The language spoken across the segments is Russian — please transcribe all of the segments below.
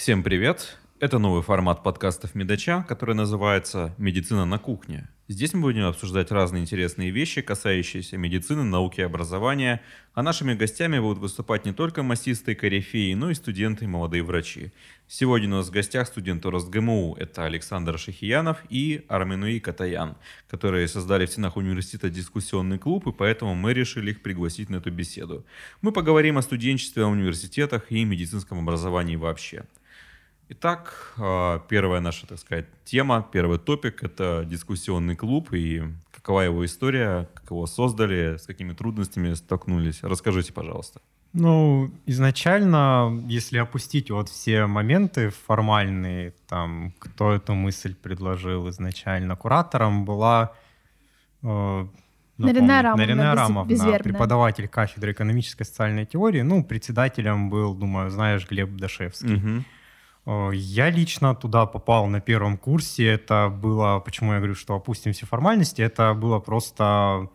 Всем привет! Это новый формат подкастов Медача, который называется «Медицина на кухне». Здесь мы будем обсуждать разные интересные вещи, касающиеся медицины, науки и образования, а нашими гостями будут выступать не только массистые корифеи, но и студенты и молодые врачи. Сегодня у нас в гостях студенты РосГМУ. Это Александр Шахиянов и Арминуи Катаян, которые создали в стенах университета дискуссионный клуб, и поэтому мы решили их пригласить на эту беседу. Мы поговорим о студенчестве, о университетах и медицинском образовании вообще. Итак, а, первая наша, так сказать, тема, первый топик — это дискуссионный клуб и какова его история, как его создали, с какими трудностями столкнулись. Расскажите, пожалуйста. Ну, изначально, если опустить вот все моменты формальные, там, кто эту мысль предложил изначально, куратором была э, Нарина Рамовна, Нарина Рамовна преподаватель кафедры экономической и социальной теории. Ну, председателем был, думаю, знаешь, Глеб Дашевский. Угу. Э, я лично туда попал на первом курсе. Это было, почему я говорю, что опустим все формальности, это было просто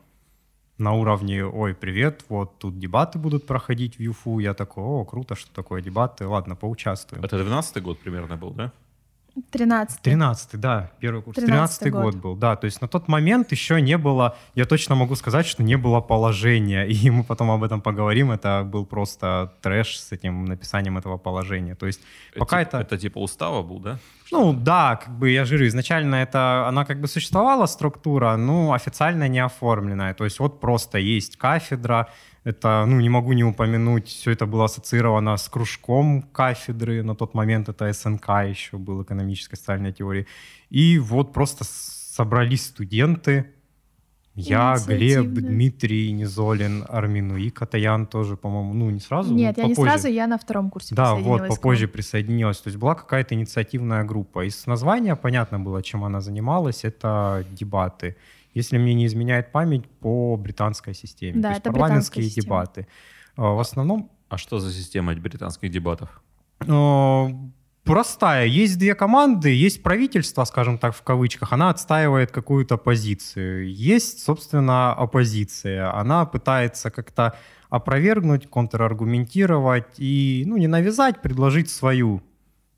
на уровне «Ой, привет, вот тут дебаты будут проходить в ЮФУ». Я такой «О, круто, что такое дебаты, ладно, поучаствуем». Это 12 год примерно был, да? 13 13 да, первый курс. 13 год. год был, да. То есть на тот момент еще не было, я точно могу сказать, что не было положения. И мы потом об этом поговорим. Это был просто трэш с этим написанием этого положения. То есть это, пока это... Это типа устава был, да? Ну да, как бы я же говорю, изначально это, она как бы существовала, структура, но официально не оформленная. То есть вот просто есть кафедра, это, ну, не могу не упомянуть, все это было ассоциировано с кружком кафедры, на тот момент это СНК еще был, экономическая социальная теория. И вот просто собрались студенты, я, Глеб, Дмитрий Низолин, Армину и Катаян тоже, по-моему, ну не сразу. Нет, я попозже. не сразу, я на втором курсе Да, вот, попозже присоединилась. То есть была какая-то инициативная группа. Из названия понятно было, чем она занималась. Это дебаты если мне не изменяет память, по британской системе. Да, То это парламентские система. дебаты. А, в основном... А что за система британских дебатов? А, простая. Есть две команды, есть правительство, скажем так, в кавычках, она отстаивает какую-то позицию. Есть, собственно, оппозиция. Она пытается как-то опровергнуть, контраргументировать и, ну, не навязать, предложить свою,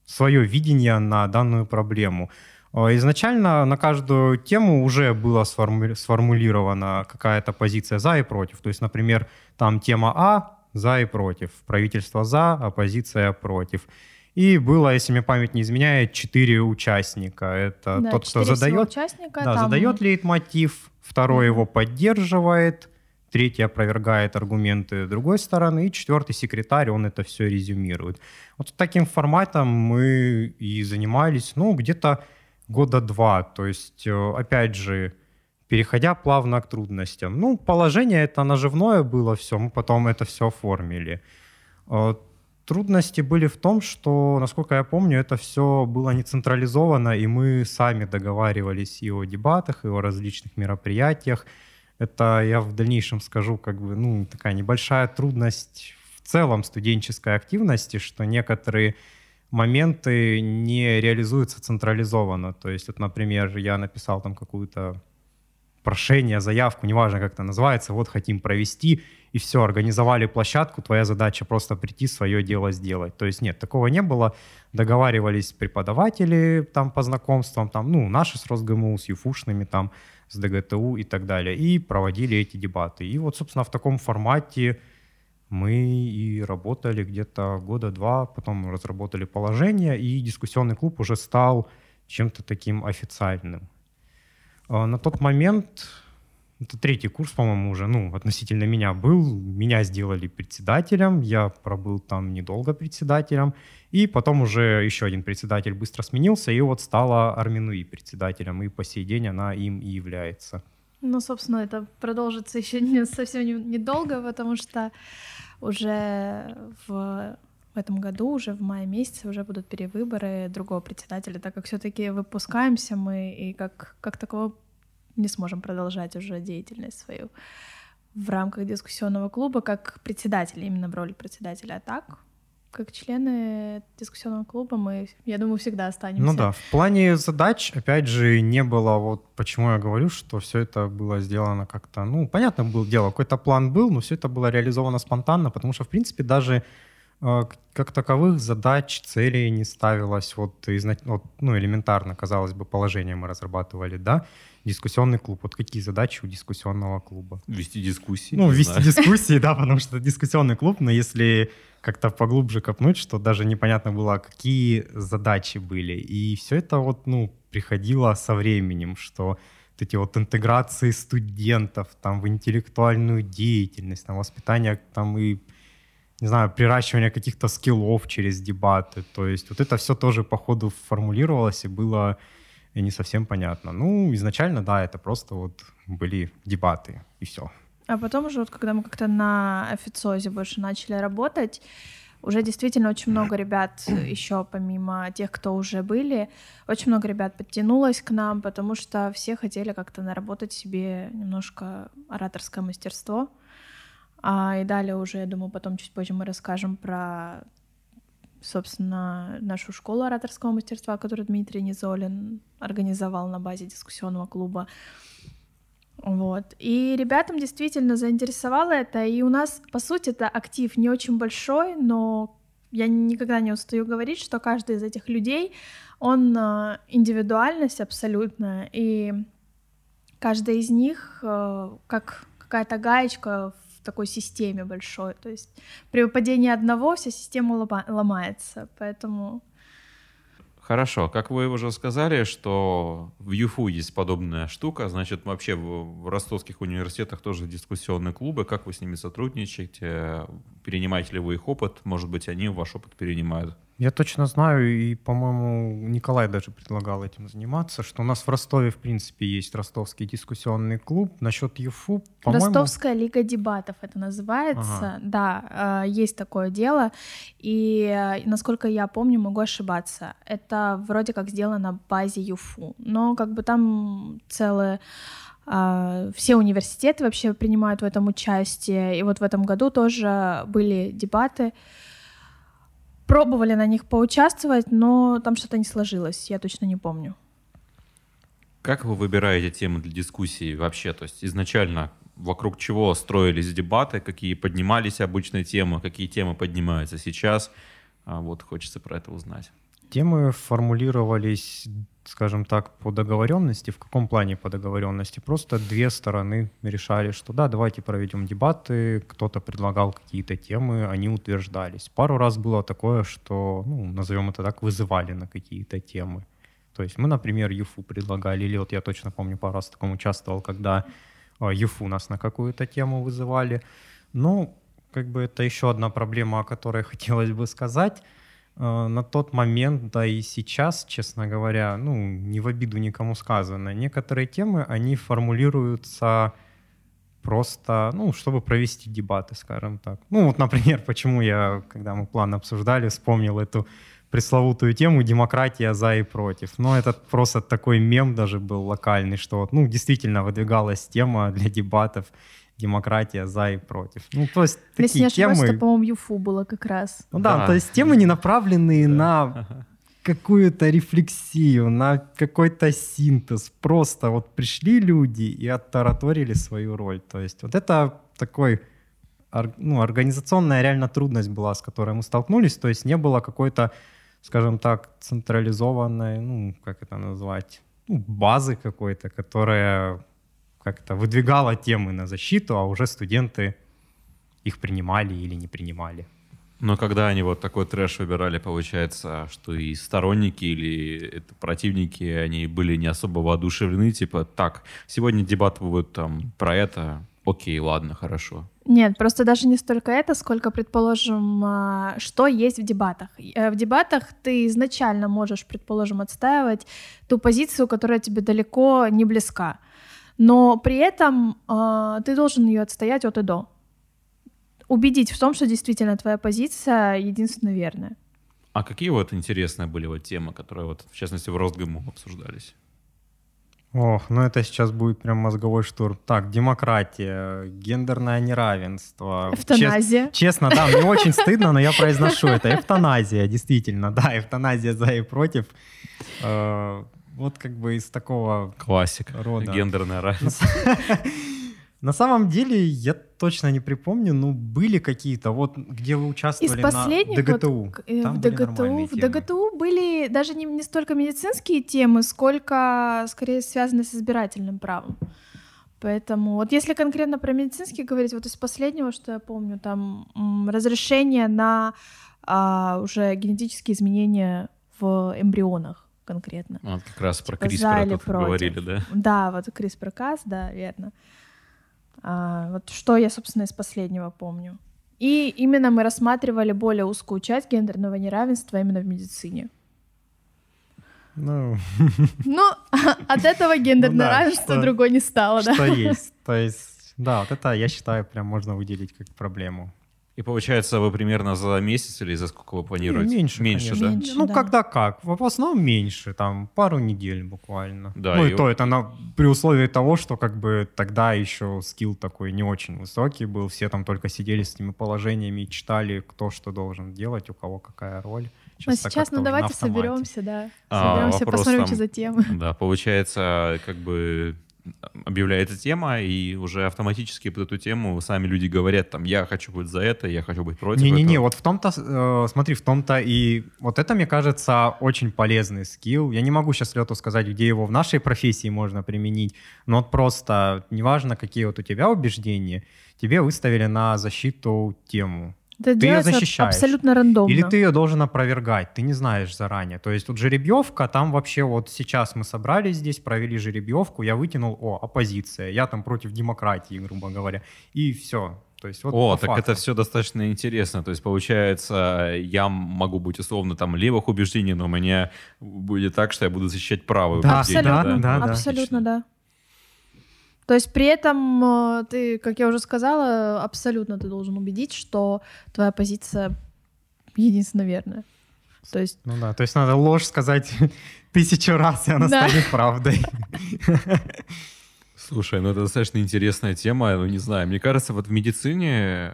свое видение на данную проблему. Э, изначально на каждую тему уже была сформулирована какая-то позиция за и против. То есть, например, там тема А за и против, правительство за, оппозиция против. И было, если мне память не изменяет, четыре участника. Это да, тот, кто задает, участника, да, там... задает лейтмотив, второй mm-hmm. его поддерживает, третий опровергает аргументы другой стороны, и четвертый секретарь, он это все резюмирует. Вот таким форматом мы и занимались, ну, где-то года два. То есть, э, опять же, переходя плавно к трудностям. Ну, положение это наживное было все, мы потом это все оформили. Э, трудности были в том, что, насколько я помню, это все было не централизовано, и мы сами договаривались и о дебатах, и о различных мероприятиях. Это я в дальнейшем скажу, как бы, ну, такая небольшая трудность в целом студенческой активности, что некоторые моменты не реализуются централизованно. То есть, вот, например, я написал там какую-то прошение, заявку, неважно, как это называется, вот хотим провести, и все, организовали площадку, твоя задача просто прийти, свое дело сделать. То есть нет, такого не было. Договаривались преподаватели там по знакомствам, там, ну, наши с Росгму, с ЮФУшными, там, с ДГТУ и так далее, и проводили эти дебаты. И вот, собственно, в таком формате мы и работали где-то года два, потом разработали положение, и дискуссионный клуб уже стал чем-то таким официальным. А, на тот момент, это третий курс, по-моему, уже, ну, относительно меня был, меня сделали председателем, я пробыл там недолго председателем, и потом уже еще один председатель быстро сменился, и вот стала Арминуи председателем, и по сей день она им и является. Ну, собственно, это продолжится еще не, совсем недолго, потому что уже в в этом году, уже в мае месяце, уже будут перевыборы другого председателя, так как все-таки выпускаемся мы и как, как такого не сможем продолжать уже деятельность свою в рамках дискуссионного клуба как председатель, именно в роли председателя. А так как члены дискуссионного клуба мы, я думаю, всегда останемся. Ну да, в плане задач, опять же, не было, вот почему я говорю, что все это было сделано как-то, ну, понятно было дело, какой-то план был, но все это было реализовано спонтанно, потому что, в принципе, даже а, как таковых задач, целей не ставилось. Вот, изна... вот ну, элементарно, казалось бы, положение мы разрабатывали, да, дискуссионный клуб. Вот какие задачи у дискуссионного клуба? Вести дискуссии. Ну, вести знаю. дискуссии, да, потому что дискуссионный клуб, но если как-то поглубже копнуть, что даже непонятно было, какие задачи были. И все это вот, ну, приходило со временем, что эти вот интеграции студентов там в интеллектуальную деятельность, там воспитание там и не знаю, приращивание каких-то скиллов через дебаты. То есть вот это все тоже по ходу формулировалось и было не совсем понятно. Ну, изначально, да, это просто вот были дебаты и все. А потом уже, вот, когда мы как-то на официозе больше начали работать, уже действительно очень много ребят, еще помимо тех, кто уже были, очень много ребят подтянулось к нам, потому что все хотели как-то наработать себе немножко ораторское мастерство. А, и далее уже, я думаю, потом чуть позже мы расскажем про, собственно, нашу школу ораторского мастерства, которую Дмитрий Низолин организовал на базе дискуссионного клуба. Вот. И ребятам действительно заинтересовало это. И у нас, по сути, это актив не очень большой, но я никогда не устаю говорить, что каждый из этих людей, он э, индивидуальность абсолютно, и каждый из них э, как какая-то гаечка в такой системе большой. То есть при выпадении одного вся система ломается. Поэтому Хорошо, как вы уже сказали, что в ЮФУ есть подобная штука, значит, вообще в, ростовских университетах тоже дискуссионные клубы. Как вы с ними сотрудничаете? Перенимаете ли вы их опыт? Может быть, они ваш опыт перенимают? Я точно знаю, и, по-моему, Николай даже предлагал этим заниматься, что у нас в Ростове, в принципе, есть ростовский дискуссионный клуб. Насчет ЮФУ, по-моему... Ростовская лига дебатов это называется. Ага. Да, э, есть такое дело. И, э, насколько я помню, могу ошибаться, это вроде как сделано на базе ЮФУ. Но как бы там целое э, все университеты вообще принимают в этом участие. И вот в этом году тоже были дебаты пробовали на них поучаствовать, но там что-то не сложилось, я точно не помню. Как вы выбираете темы для дискуссии вообще? То есть изначально вокруг чего строились дебаты, какие поднимались обычные темы, какие темы поднимаются сейчас? А вот хочется про это узнать. Темы формулировались скажем так, по договоренности. В каком плане по договоренности? Просто две стороны решали, что да, давайте проведем дебаты, кто-то предлагал какие-то темы, они утверждались. Пару раз было такое, что, ну, назовем это так, вызывали на какие-то темы. То есть мы, например, ЮФУ предлагали, или вот я точно помню, пару раз в таком участвовал, когда а, ЮФУ нас на какую-то тему вызывали. Ну, как бы это еще одна проблема, о которой хотелось бы сказать – на тот момент, да и сейчас, честно говоря, ну, не в обиду никому сказано, некоторые темы, они формулируются просто, ну, чтобы провести дебаты, скажем так. Ну, вот, например, почему я, когда мы план обсуждали, вспомнил эту пресловутую тему «Демократия за и против». Ну, это просто такой мем даже был локальный, что, ну, действительно выдвигалась тема для дебатов демократия за и против. Ну, то есть такие Если не ошибаюсь, темы... то, по-моему, ЮФУ было как раз. Ну да, да. то есть темы не направленные да. на какую-то рефлексию, на какой-то синтез. Просто вот пришли люди и оттараторили свою роль. То есть вот это такой ну, организационная реально трудность была, с которой мы столкнулись. То есть не было какой-то, скажем так, централизованной, ну, как это назвать, ну, базы какой-то, которая как-то выдвигала темы на защиту, а уже студенты их принимали или не принимали. Но когда они вот такой трэш выбирали, получается, что и сторонники или это противники, они были не особо воодушевлены, типа, так, сегодня дебат будет там про это, окей, ладно, хорошо. Нет, просто даже не столько это, сколько, предположим, а, что есть в дебатах. Э, в дебатах ты изначально можешь, предположим, отстаивать ту позицию, которая тебе далеко не близка но при этом э, ты должен ее отстоять от и до. Убедить в том, что действительно твоя позиция единственно верная. А какие вот интересные были вот темы, которые вот, в частности, в Росгму обсуждались? Ох, ну это сейчас будет прям мозговой штурм. Так, демократия, гендерное неравенство. Эвтаназия. Чес, честно, да, мне очень стыдно, но я произношу это. Эвтаназия, действительно, да, эвтаназия за и против. Вот как бы из такого Классика. рода. Гендерное равенство. На самом деле, я точно не припомню, но были какие-то, вот где вы участвовали Из последних на ДГТУ. вот, э, Там в ДГТУ, в. ДГТУ были даже не, не столько медицинские темы, сколько скорее связаны с избирательным правом. Поэтому вот если конкретно про медицинские говорить, вот из последнего, что я помню, там м, разрешение на а, уже генетические изменения в эмбрионах конкретно. Вот как раз про Типа CRISPR говорили, да? Да, вот CRISPR-Cas, да, верно. А, вот что я, собственно, из последнего помню. И именно мы рассматривали более узкую часть гендерного неравенства именно в медицине. Ну, Ну, от этого гендерное Ну да, равенство что- другой не стало, да. что есть. То есть, да, вот это, я считаю, прям можно выделить как проблему. И получается, вы примерно за месяц или за сколько вы планируете? Меньше, Меньше, конечно. да? Меньше. Ну, да. когда как. В основном меньше, там, пару недель буквально. Да, ну, и и то это на, при условии того, что как бы тогда еще скилл такой не очень высокий был. Все там только сидели с этими положениями и читали, кто что должен делать, у кого какая роль. Ну, сейчас, как-то ну уже на давайте соберемся, да. А, Соберемся, посмотрим, там- что за тема. Да, получается, как бы объявляется тема, и уже автоматически под эту тему сами люди говорят, там, я хочу быть за это, я хочу быть против Не-не-не, вот в том-то, э, смотри, в том-то и вот это, мне кажется, очень полезный скилл. Я не могу сейчас Лету сказать, где его в нашей профессии можно применить, но вот просто, неважно, какие вот у тебя убеждения, тебе выставили на защиту тему. Это её делается защищаешь. абсолютно рандомно. Или ты ее должен опровергать, ты не знаешь заранее. То есть вот жеребьевка, там вообще вот сейчас мы собрались здесь, провели жеребьевку, я вытянул, о, оппозиция, я там против демократии, грубо говоря, и все. То есть вот О, так факту. это все достаточно интересно. То есть, получается, я могу быть условно там левых убеждений, но у меня будет так, что я буду защищать правые Да, убеждения. Абсолютно, да, да. абсолютно, Отлично. да. То есть при этом э, ты, как я уже сказала, абсолютно ты должен убедить, что твоя позиция единственно верная. То есть Ну да, то есть надо ложь сказать тысячу раз, и она Да. станет правдой. Слушай, ну это достаточно интересная тема, ну не знаю, мне кажется, вот в медицине э,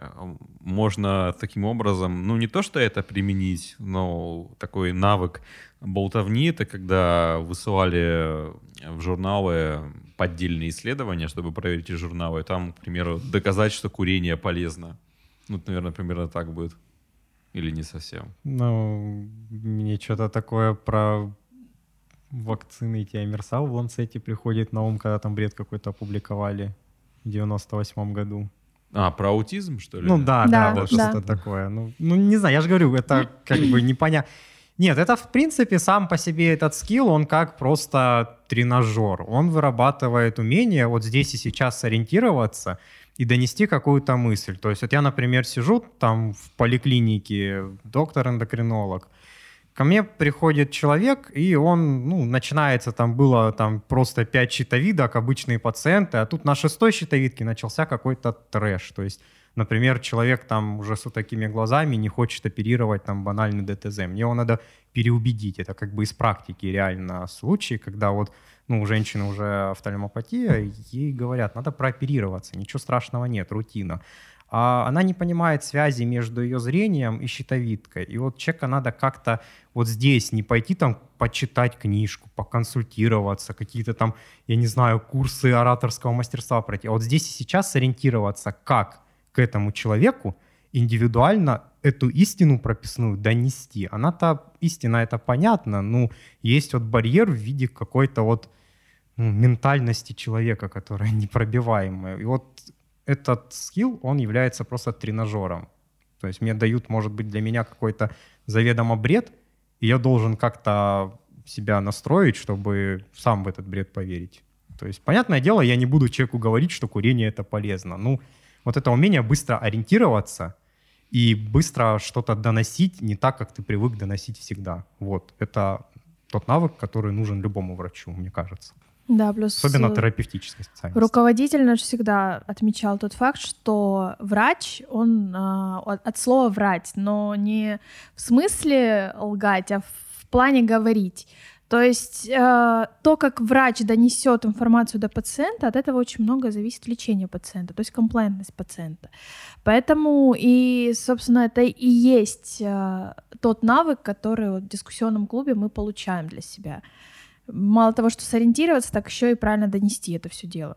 можно таким образом, ну не то, что это применить, но такой навык болтовни, это когда высылали в журналы поддельные исследования, чтобы проверить эти журналы, там, к примеру, доказать, что курение полезно. Ну, это, наверное, примерно так будет. Или не совсем. Ну, мне что-то такое про вакцины и тиамерсал в Ланцете приходит на ум, когда там бред какой-то опубликовали в 98 году. А, про аутизм, что ли? Ну да, Да, да, вот да. что-то такое. Ну, ну, не знаю, я же говорю, это как бы непонятно. Нет, это в принципе сам по себе этот скилл, он как просто тренажер. Он вырабатывает умение вот здесь и сейчас сориентироваться и донести какую-то мысль. То есть вот я, например, сижу там в поликлинике, доктор-эндокринолог, ко мне приходит человек, и он, ну, начинается, там было там просто 5 щитовидок, обычные пациенты, а тут на шестой щитовидке начался какой-то трэш. То есть Например, человек там уже с вот такими глазами не хочет оперировать там банальный ДТЗ. Мне его надо переубедить. Это как бы из практики реально случай, когда вот ну, у женщины уже офтальмопатия, ей говорят, надо прооперироваться, ничего страшного нет, рутина. А она не понимает связи между ее зрением и щитовидкой. И вот человека надо как-то вот здесь не пойти там почитать книжку, поконсультироваться, какие-то там, я не знаю, курсы ораторского мастерства пройти. А вот здесь и сейчас сориентироваться, как к этому человеку индивидуально эту истину прописную донести. Она-то, истина это понятно, но есть вот барьер в виде какой-то вот ну, ментальности человека, которая непробиваемая. И вот этот скилл, он является просто тренажером. То есть мне дают, может быть, для меня какой-то заведомо бред, и я должен как-то себя настроить, чтобы сам в этот бред поверить. То есть, понятное дело, я не буду человеку говорить, что курение это полезно. Ну, вот это умение быстро ориентироваться и быстро что-то доносить не так, как ты привык доносить всегда. Вот. Это тот навык, который нужен любому врачу, мне кажется. Да, плюс Особенно э, терапевтической специальности. руководитель наш всегда отмечал тот факт, что врач, он от от слова врать, но не в смысле лгать, а в плане говорить. То есть э, то, как врач донесет информацию до пациента, от этого очень много зависит лечение пациента, то есть комплайентность пациента. Поэтому и, собственно, это и есть э, тот навык, который вот в дискуссионном клубе мы получаем для себя. Мало того, что сориентироваться, так еще и правильно донести это все дело.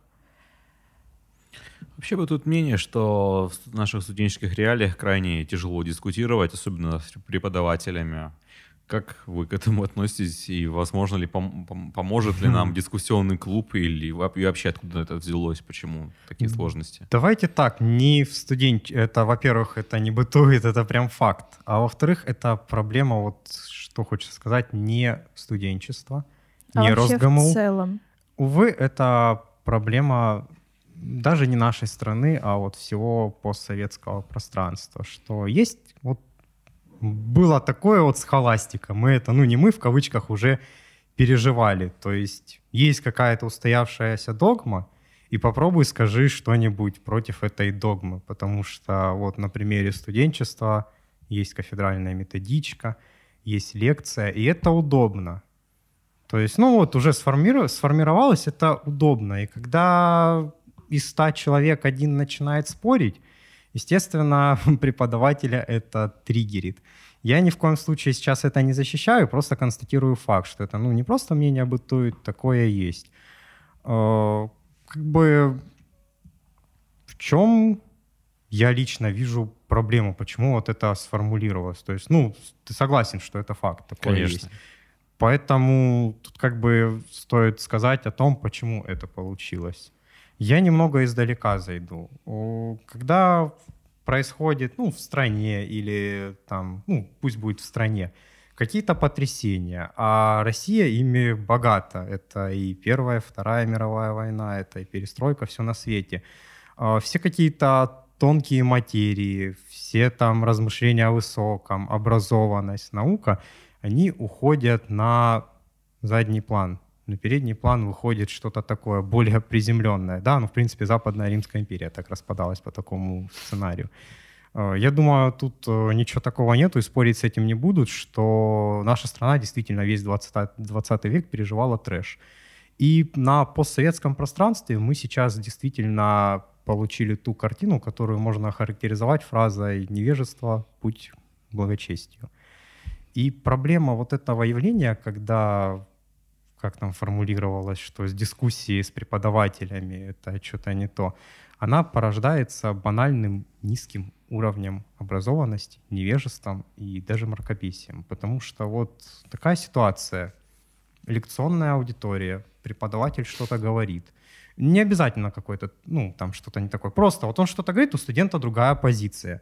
Вообще бы тут мнение, что в наших студенческих реалиях крайне тяжело дискутировать, особенно с преподавателями. Как вы к этому относитесь и возможно ли пом- пом- поможет ли нам дискуссионный клуб или и вообще откуда это взялось, почему такие сложности? Давайте так, не в студент, это, во-первых, это не бытует, это прям факт, а во-вторых, это проблема, вот что хочется сказать, не студенчества, А не вообще Росгму. в целом. Увы, это проблема даже не нашей страны, а вот всего постсоветского пространства, что есть вот было такое вот схоластика. Мы это, ну не мы в кавычках уже переживали. То есть есть какая-то устоявшаяся догма, и попробуй скажи что-нибудь против этой догмы, потому что вот на примере студенчества есть кафедральная методичка, есть лекция, и это удобно. То есть, ну вот уже сформиру- сформировалось это удобно. И когда из 100 человек один начинает спорить, естественно, преподавателя это триггерит. Я ни в коем случае сейчас это не защищаю, просто констатирую факт, что это ну, не просто мнение бытует, такое есть. Э, Как бы в чем я лично вижу проблему, почему вот это сформулировалось. То есть, ну, ты согласен, что это факт, такое Конечно. есть. Поэтому тут как бы стоит сказать о том, почему это получилось. Я немного издалека зайду. Когда происходит, ну, в стране или там, ну, пусть будет в стране, какие-то потрясения, а Россия ими богата. Это и Первая, Вторая мировая война, это и перестройка, все на свете. А, Все какие-то тонкие материи, все там размышления о высоком, образованность, наука, они уходят на задний план. На передний план выходит что-то такое более приземленное. Да, ну, в принципе, Западная Римская империя так распадалась по такому сценарию. Э, Я думаю, тут э, ничего такого нету, и спорить с этим не будут, что наша страна действительно весь 20, 20 век переживала трэш. И на постсоветском пространстве мы сейчас действительно получили ту картину, которую можно охарактеризовать фразой «невежество – путь благочестию». И проблема вот этого явления, когда, как там формулировалось, что с дискуссией с преподавателями это что-то не то, она порождается банальным низким уровнем образованности, невежеством и даже мракобесием. Потому что вот такая ситуация, лекционная аудитория, преподаватель что-то говорит. Не обязательно какой-то, ну, там что-то не такое. Просто вот он что-то говорит, у студента другая позиция.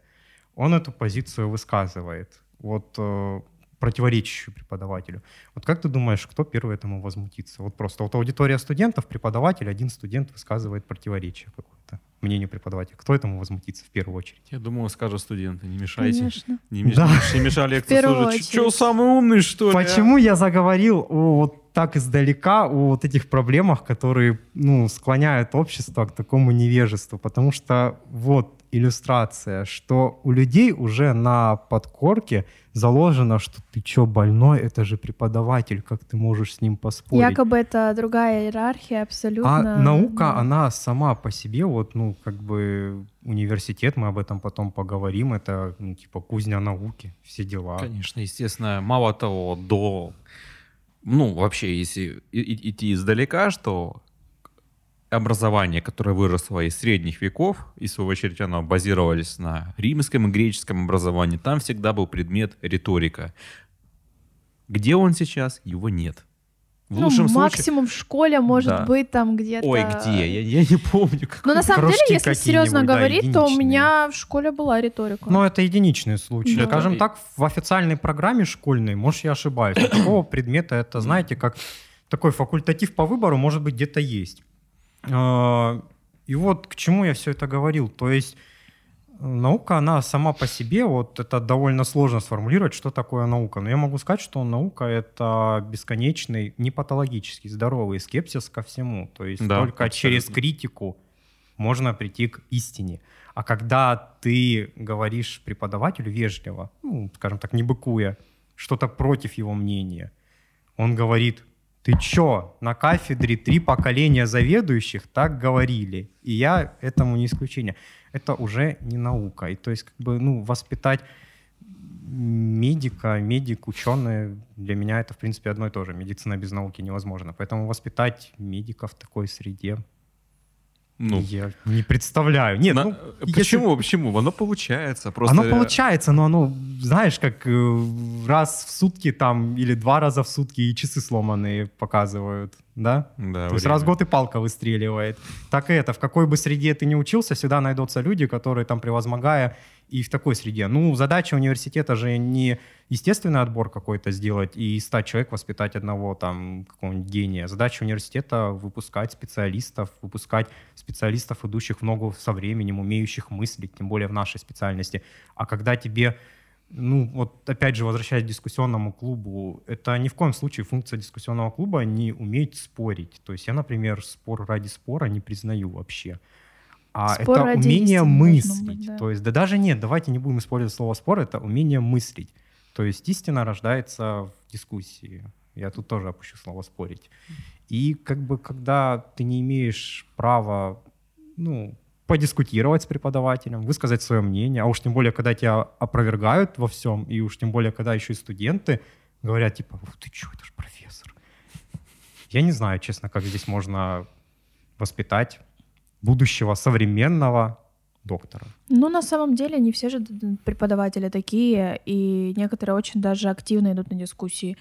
Он эту позицию высказывает. Вот э, противоречащую преподавателю. Вот как ты думаешь, кто первый этому возмутится? Вот просто вот аудитория студентов, преподаватель, один студент высказывает противоречие какое-то мнению преподавателя. Кто этому возмутится в первую очередь? Я думаю, скажут студенты, не мешайте. Конечно. Не, меш... Да. не мешай первую слушать. Че, самый умный, что ли? а? Почему я заговорил о, вот так издалека о вот этих проблемах, которые ну, склоняют общество к такому невежеству? Потому что вот иллюстрация, что у людей уже на подкорке заложено, что ты чё, больной, это же преподаватель, как ты можешь с ним поспорить? Якобы это другая иерархия, абсолютно. А наука, да. она сама по себе, вот, ну, как бы университет, мы об этом потом поговорим, это, ну, типа, кузня науки, все дела. Конечно, естественно. Мало того, до... Ну, вообще, если идти издалека, что образование, которое выросло из средних веков, и в свою очередь оно базировалось на римском и греческом образовании, там всегда был предмет риторика. Где он сейчас? Его нет. В Ну, лучшем случае... максимум в школе, может Да. быть, там где-то... Ой, где? Я, я не помню. Как... Но на самом деле, если серьезно да, говорить, то у единичные. меня в школе была риторика. Но это единичный случай. Да. Скажем так, в официальной программе школьной, может, я ошибаюсь, такого предмета, это, знаете, как такой факультатив по выбору, может быть, где-то есть. А, И вот к чему я все это говорил. То есть э, наука, она сама по себе, вот это довольно сложно сформулировать, что такое наука. Но я могу сказать, что наука — это бесконечный, не патологический, здоровый скепсис ко всему. То есть Да, только через абсолютно. критику можно прийти к истине. А когда ты говоришь преподавателю вежливо, ну, скажем так, не быкуя, что-то против его мнения, он говорит, ты чё, на кафедре три поколения заведующих так говорили, и я этому не исключение. Это уже не наука. И то есть, как бы, ну, воспитать медика, медик, ученый, для меня это, в принципе, одно и то же. Медицина без науки невозможно. Поэтому воспитать медика в такой среде Ну, я не представляю. Нет, на, ну, почему, если... почему? Оно получается. Просто... Оно получается, но оно, знаешь, как э, раз в сутки там или два раза в сутки и часы сломанные показывают, да? Да. То время. есть раз в год и палка выстреливает. Так и это, в какой бы среде ты ни учился, всегда найдутся люди, которые там превозмогая и в такой среде. Ну, задача университета же не естественный отбор какой-то сделать и стать человек воспитать одного там какого-нибудь гения. Задача университета выпускать специалистов, выпускать специалистов, идущих в ногу со временем, умеющих мыслить, тем более в нашей специальности. А когда тебе ну, вот опять же, возвращаясь к дискуссионному клубу, это ни в коем случае функция дискуссионного клуба не уметь спорить. То есть я, например, спор ради спора не признаю вообще а спор это умение мыслить. Быть, да. То есть, да даже нет, давайте не будем использовать слово спор, это умение мыслить. То есть истина рождается в дискуссии. Я тут тоже опущу слово спорить. И как бы когда ты не имеешь права, ну, подискутировать с преподавателем, высказать свое мнение, а уж тем более, когда тебя опровергают во всем, и уж тем более, когда еще и студенты говорят, типа, ты что, это же профессор. Я не знаю, честно, как здесь можно воспитать будущего современного доктора? Ну, на самом деле, не все же преподаватели такие, и некоторые очень даже активно идут на дискуссии.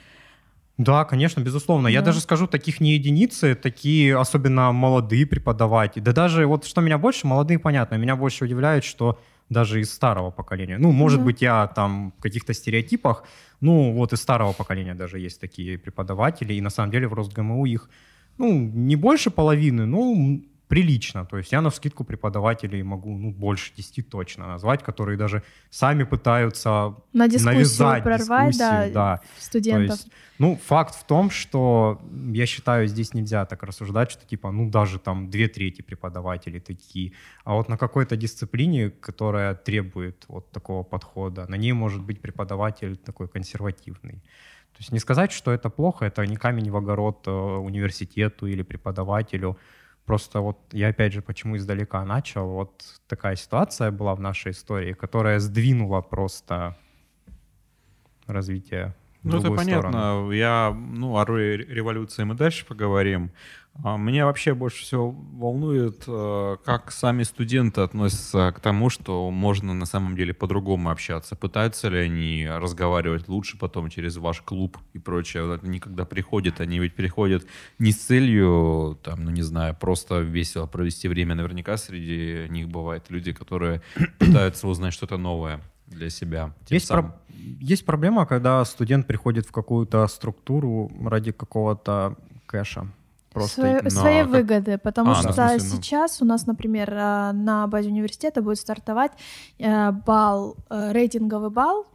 Да, конечно, безусловно. Да. Я даже скажу, таких не единицы, такие особенно молодые преподаватели. Да даже вот что меня больше, молодые, понятно, меня больше удивляет, что даже из старого поколения. Ну, может да. быть, я там в каких-то стереотипах, ну, вот из старого поколения даже есть такие преподаватели, и на самом деле в РосГМУ их, ну, не больше половины, ну, прилично. То есть я на скидку преподавателей могу ну, больше 10 точно назвать, которые даже сами пытаются на навязать прорвать, дискуссию. Да, да. студентов. есть, ну, факт в том, что я считаю, здесь нельзя так рассуждать, что типа, ну, даже там две трети преподавателей такие. А вот на какой-то дисциплине, которая требует вот такого подхода, на ней может быть преподаватель такой консервативный. То есть не сказать, что это плохо, это не камень в огород э, университету или преподавателю. Просто вот я опять же почему издалека начал. Вот такая ситуация была в нашей истории, которая сдвинула просто развитие ну, это понятно. Сторону. Я, ну, о революции мы дальше поговорим. А меня вообще больше всего волнует, э, как сами студенты относятся к тому, что можно на самом деле по-другому общаться. Пытаются ли они разговаривать лучше потом через ваш клуб и прочее. Они когда приходят, они ведь приходят не с целью, там, ну не знаю, просто весело провести время. Наверняка среди них бывают люди, которые пытаются узнать что-то новое для себя. Есть, про... есть проблема, когда студент приходит в какую-то структуру ради какого-то кэша просто Свои, но... своей выгоды, потому а, что смысле, ну... сейчас у нас, например, э, на базе университета будет стартовать э, бал, э, рейтинговый бал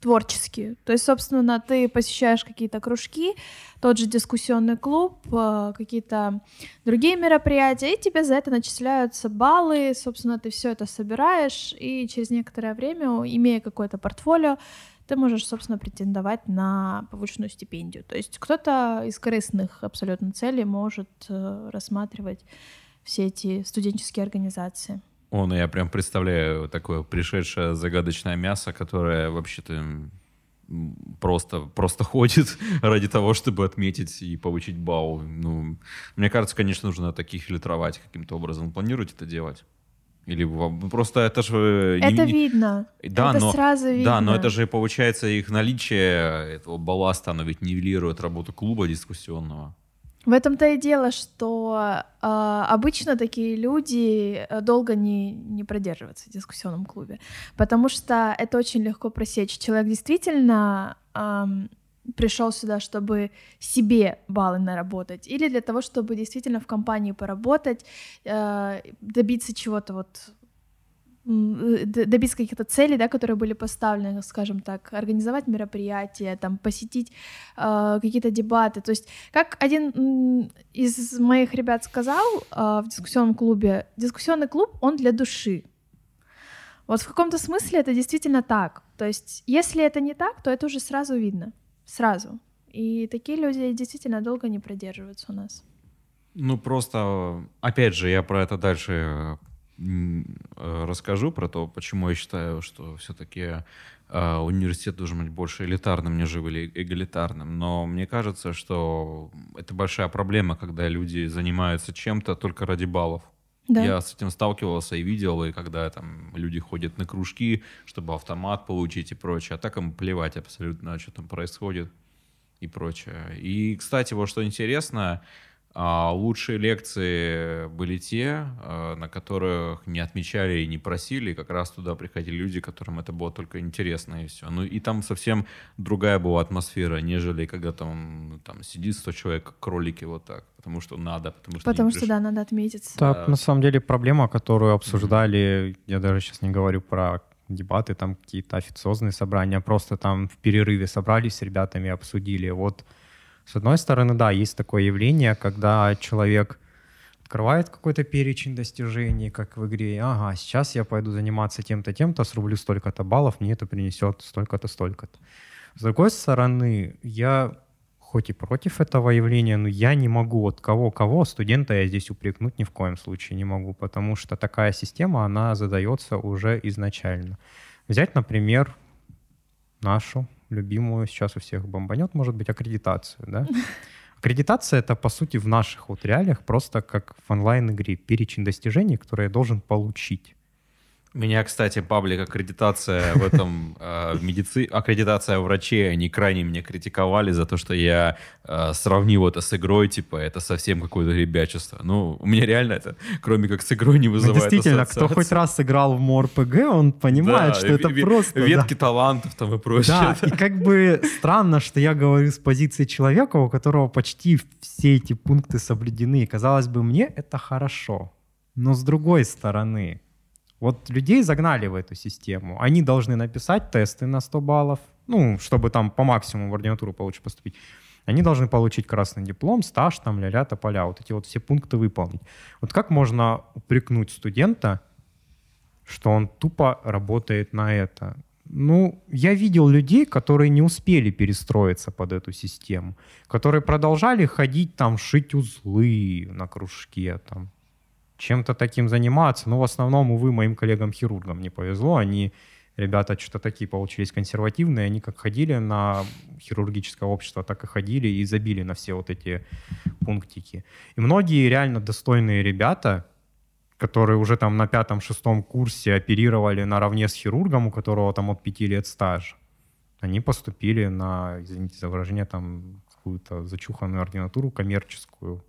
творческий. То есть, собственно, ты посещаешь какие-то кружки, тот же дискуссионный клуб, какие-то другие мероприятия, и тебе за это начисляются баллы, собственно, ты все это собираешь, и через некоторое время, имея какое-то портфолио, ты можешь, собственно, претендовать на повышенную стипендию. То есть кто-то из корыстных абсолютно целей может э, рассматривать все эти студенческие организации. О, ну я прям представляю такое пришедшее загадочное мясо, которое вообще-то просто, просто ходит ради того, чтобы отметить и получить бау. Ну, мне кажется, конечно, нужно таких фильтровать каким-то образом. Планируете это делать? Или просто это же... Это не, видно. Да, это но, сразу видно. Да, но это же получается их наличие этого балласта, оно ведь нивелирует работу клуба дискуссионного. В этом-то и дело, что э, обычно такие люди э, долго не, не продерживаются в дискуссионном клубе, потому что это очень легко просечь. Человек действительно э, пришел сюда, чтобы себе баллы наработать, или для того, чтобы действительно в компании поработать, э, добиться чего-то вот добиться каких-то целей, да, которые были поставлены, скажем так, организовать мероприятия, там, посетить э, какие-то дебаты. То есть, как один из моих ребят сказал э, в дискуссионном клубе, дискуссионный клуб, он для души. Вот в каком-то смысле это действительно так. То есть, если это не так, то это уже сразу видно сразу. И такие люди действительно долго не продерживаются у нас. Ну, просто, опять же, я про это дальше э, расскажу, про то, почему я считаю, что все-таки э, университет должен быть больше элитарным, нежели эгалитарным. Но мне кажется, что это большая проблема, когда люди занимаются чем-то только ради баллов. Да. Я с этим сталкивался и видел, и когда там люди ходят на кружки, чтобы автомат получить и прочее, а так им плевать абсолютно, что там происходит и прочее. И, кстати, вот что интересно, а, лучшие лекции были те, а, на которых не отмечали и не просили, как раз туда приходили люди, которым это было только интересно и все. Ну и там совсем другая была атмосфера, нежели когда там, там сидит 100 человек, кролики вот так, потому что надо, потому что Потому что, да, надо отметиться. Так, на самом деле проблема, которую обсуждали, я даже сейчас не говорю про дебаты, там какие-то официозные собрания, просто там в перерыве собрались с ребятами, обсудили. Вот с одной стороны, да, есть такое явление, когда человек открывает какой-то перечень достижений, как в игре, ага, сейчас я пойду заниматься тем-то, тем-то, срублю столько-то баллов, мне это принесет столько-то, столько-то. С другой стороны, я хоть и против этого явления, но я не могу вот кого-кого, студента я здесь упрекнуть ни в коем случае не могу, потому что такая система, она задается уже изначально. Взять, например, нашу любимую, сейчас у всех бомбанет, может быть, аккредитацию, да? Аккредитация — это, по сути, в наших вот реалиях просто как в онлайн-игре перечень достижений, которые я должен получить. Меня, кстати, паблик аккредитация в этом, э, в медицине, аккредитация врачей, они крайне меня критиковали за то, что я э, сравнил это с игрой, типа, это совсем какое-то ребячество. Ну, у меня реально это, кроме как с игрой, не Ну, вызывает действительно, кто хоть раз играл в МОРПГ, он понимает, Да, что это просто... да. Ветки талантов там и прочее. Да, и как бы странно, что я говорю с позиции человека, у которого почти все эти пункты соблюдены. Казалось бы, мне это хорошо. Но с другой стороны, вот людей загнали в эту систему. Они должны написать тесты на 100 баллов, ну, чтобы там по максимуму в ординатуру получше поступить. Они должны получить красный диплом, стаж, там, ля-ля, тополя, вот эти вот все пункты выполнить. Вот как можно упрекнуть студента, что он тупо работает на это? Ну, я видел людей, которые не успели перестроиться под эту систему, которые продолжали ходить там, шить узлы на кружке, там, чем-то таким заниматься. Но в основном, увы, моим коллегам-хирургам не повезло. Они, ребята, что-то такие получились консервативные. Они как ходили на хирургическое общество, так и ходили и забили на все вот эти пунктики. И многие реально достойные ребята, которые уже там на пятом-шестом курсе оперировали наравне с хирургом, у которого там от пяти лет стаж, они поступили на, извините за выражение, там какую-то зачуханную ординатуру коммерческую,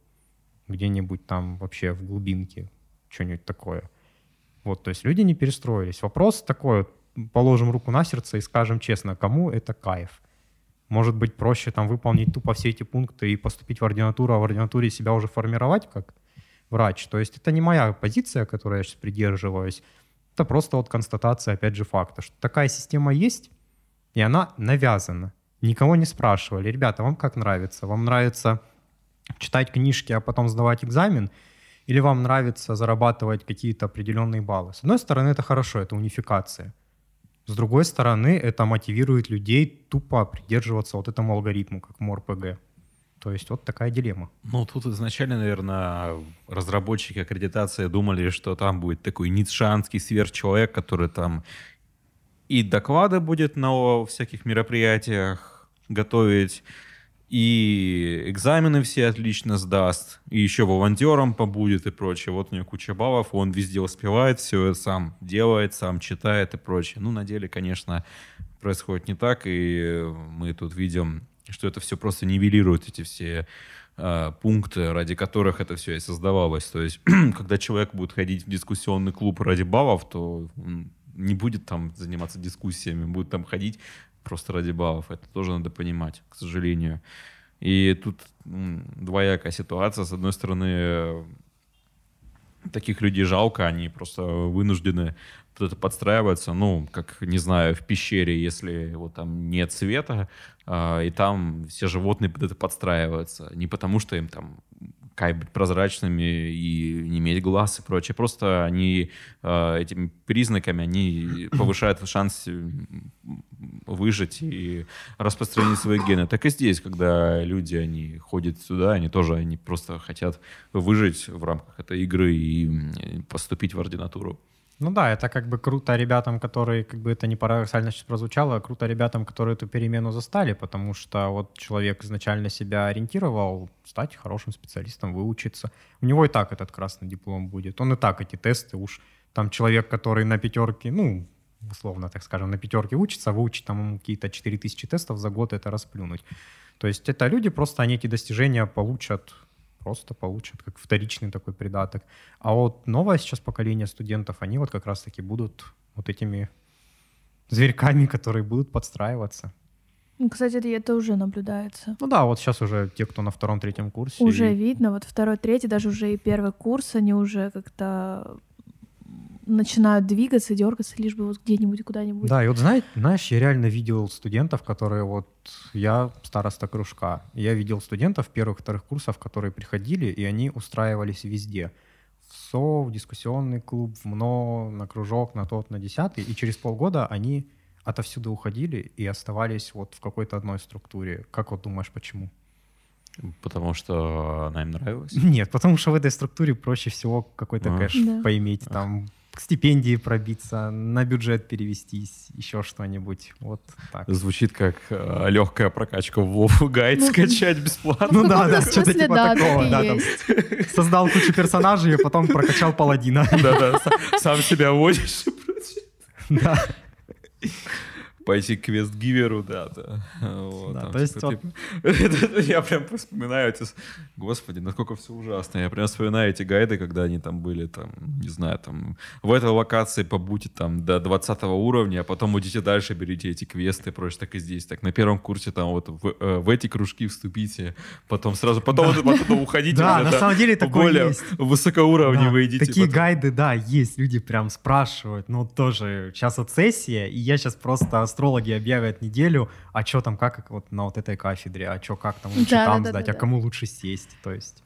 где-нибудь там вообще в глубинке, что-нибудь такое. Вот, то есть люди не перестроились. Вопрос такой, положим руку на сердце и скажем честно, кому это кайф? Может быть, проще там выполнить тупо все эти пункты и поступить в ординатуру, а в ординатуре себя уже формировать как врач. То есть это не моя позиция, которой я сейчас придерживаюсь. Это просто вот констатация, опять же, факта, что такая система есть, и она навязана. Никого не спрашивали. Ребята, вам как нравится? Вам нравится читать книжки, а потом сдавать экзамен? Или вам нравится зарабатывать какие-то определенные баллы? С одной стороны, это хорошо, это унификация. С другой стороны, это мотивирует людей тупо придерживаться вот этому алгоритму, как МОРПГ. То есть вот такая дилемма. Ну, тут изначально, наверное, разработчики аккредитации думали, что там будет такой ницшанский сверхчеловек, который там и доклады будет на всяких мероприятиях готовить, и экзамены все отлично сдаст, и еще волонтером побудет и прочее. Вот у него куча баллов, он везде успевает, все сам делает, сам читает и прочее. Ну, на деле, конечно, происходит не так, и мы тут видим, что это все просто нивелирует эти все э, пункты, ради которых это все и создавалось. То есть, когда человек будет ходить в дискуссионный клуб ради баллов, то он не будет там заниматься дискуссиями, будет там ходить просто ради баллов. Это тоже надо понимать, к сожалению. И тут двоякая ситуация. С одной стороны, э, таких людей жалко, они просто вынуждены это подстраиваться, ну, как, не знаю, в пещере, если вот там нет света, а, и там все животные под это подстраиваются. Не потому, что им там кайф быть прозрачными и не иметь глаз и прочее. Просто они э, этими признаками они повышают шанс э, выжить и распространить свои гены. Так и здесь, когда люди, они ходят сюда, они тоже, они просто хотят выжить в рамках этой игры и поступить в ординатуру. Ну да, это как бы круто ребятам, которые, как бы это не парадоксально сейчас прозвучало, круто ребятам, которые эту перемену застали, потому что вот человек изначально себя ориентировал стать хорошим специалистом, выучиться. У него и так этот красный диплом будет. Он и так эти тесты уж там человек, который на пятерке, ну, условно, так скажем, на пятерке учится, выучить там какие-то 4000 тестов за год, это расплюнуть. То есть это люди просто, они эти достижения получат просто получат как вторичный такой придаток. А вот новое сейчас поколение студентов, они вот как раз-таки будут вот этими зверьками, которые будут подстраиваться. Ну, Кстати, это уже наблюдается. Ну да, вот сейчас уже те, кто на втором-третьем курсе. Уже и- видно, вот второй, третий, даже уже и первый курс, они уже как-то начинают двигаться, дергаться, лишь бы вот где-нибудь, куда-нибудь. Да, и вот знаете, знаешь, я реально видел студентов, которые вот... Я староста кружка. Я видел студентов первых-вторых курсов, которые приходили, и они устраивались везде. В СО, в дискуссионный клуб, в МНО, на кружок, на тот, на десятый. И через полгода они отовсюду уходили и оставались вот в какой-то одной структуре. Как вот думаешь, почему? Потому что она им нравилась. Нет, потому что в этой структуре проще всего какой-то А. кэш Да. поиметь, там к стипендии пробиться, на бюджет перевестись, еще что-нибудь. Вот так. Звучит как легкая прокачка в Вову гайд Ну, скачать бесплатно. Ну да, да, что-то типа такого. да, там создал кучу персонажей, а потом прокачал паладина. Да-да, са- сам себя водишь. Да. Пойти к квест-гиверу, да, да. Вот, Да, там то есть типа вот- ты- Я прям вспоминаю эти... Господи, насколько все ужасно. Я прям вспоминаю эти гайды, когда они там были, там, не знаю, там, в этой локации побудьте там до 20 уровня, а потом идите дальше, берите эти квесты и прочее, так и здесь. Так, на первом курсе там вот в, э, в эти кружки вступите, потом сразу, потом вот оттуда уходите. Да, на самом деле такое более есть. высокоуровневые Да, идите. Такие потом. гайды, да, есть. Люди прям спрашивают. Ну, тоже сейчас вот сессия, и я сейчас просто астрологи объявят неделю, а что там, как вот на вот этой кафедре, а что, как там лучше Да, там да, да, сдать, да, а да. кому лучше сесть. То есть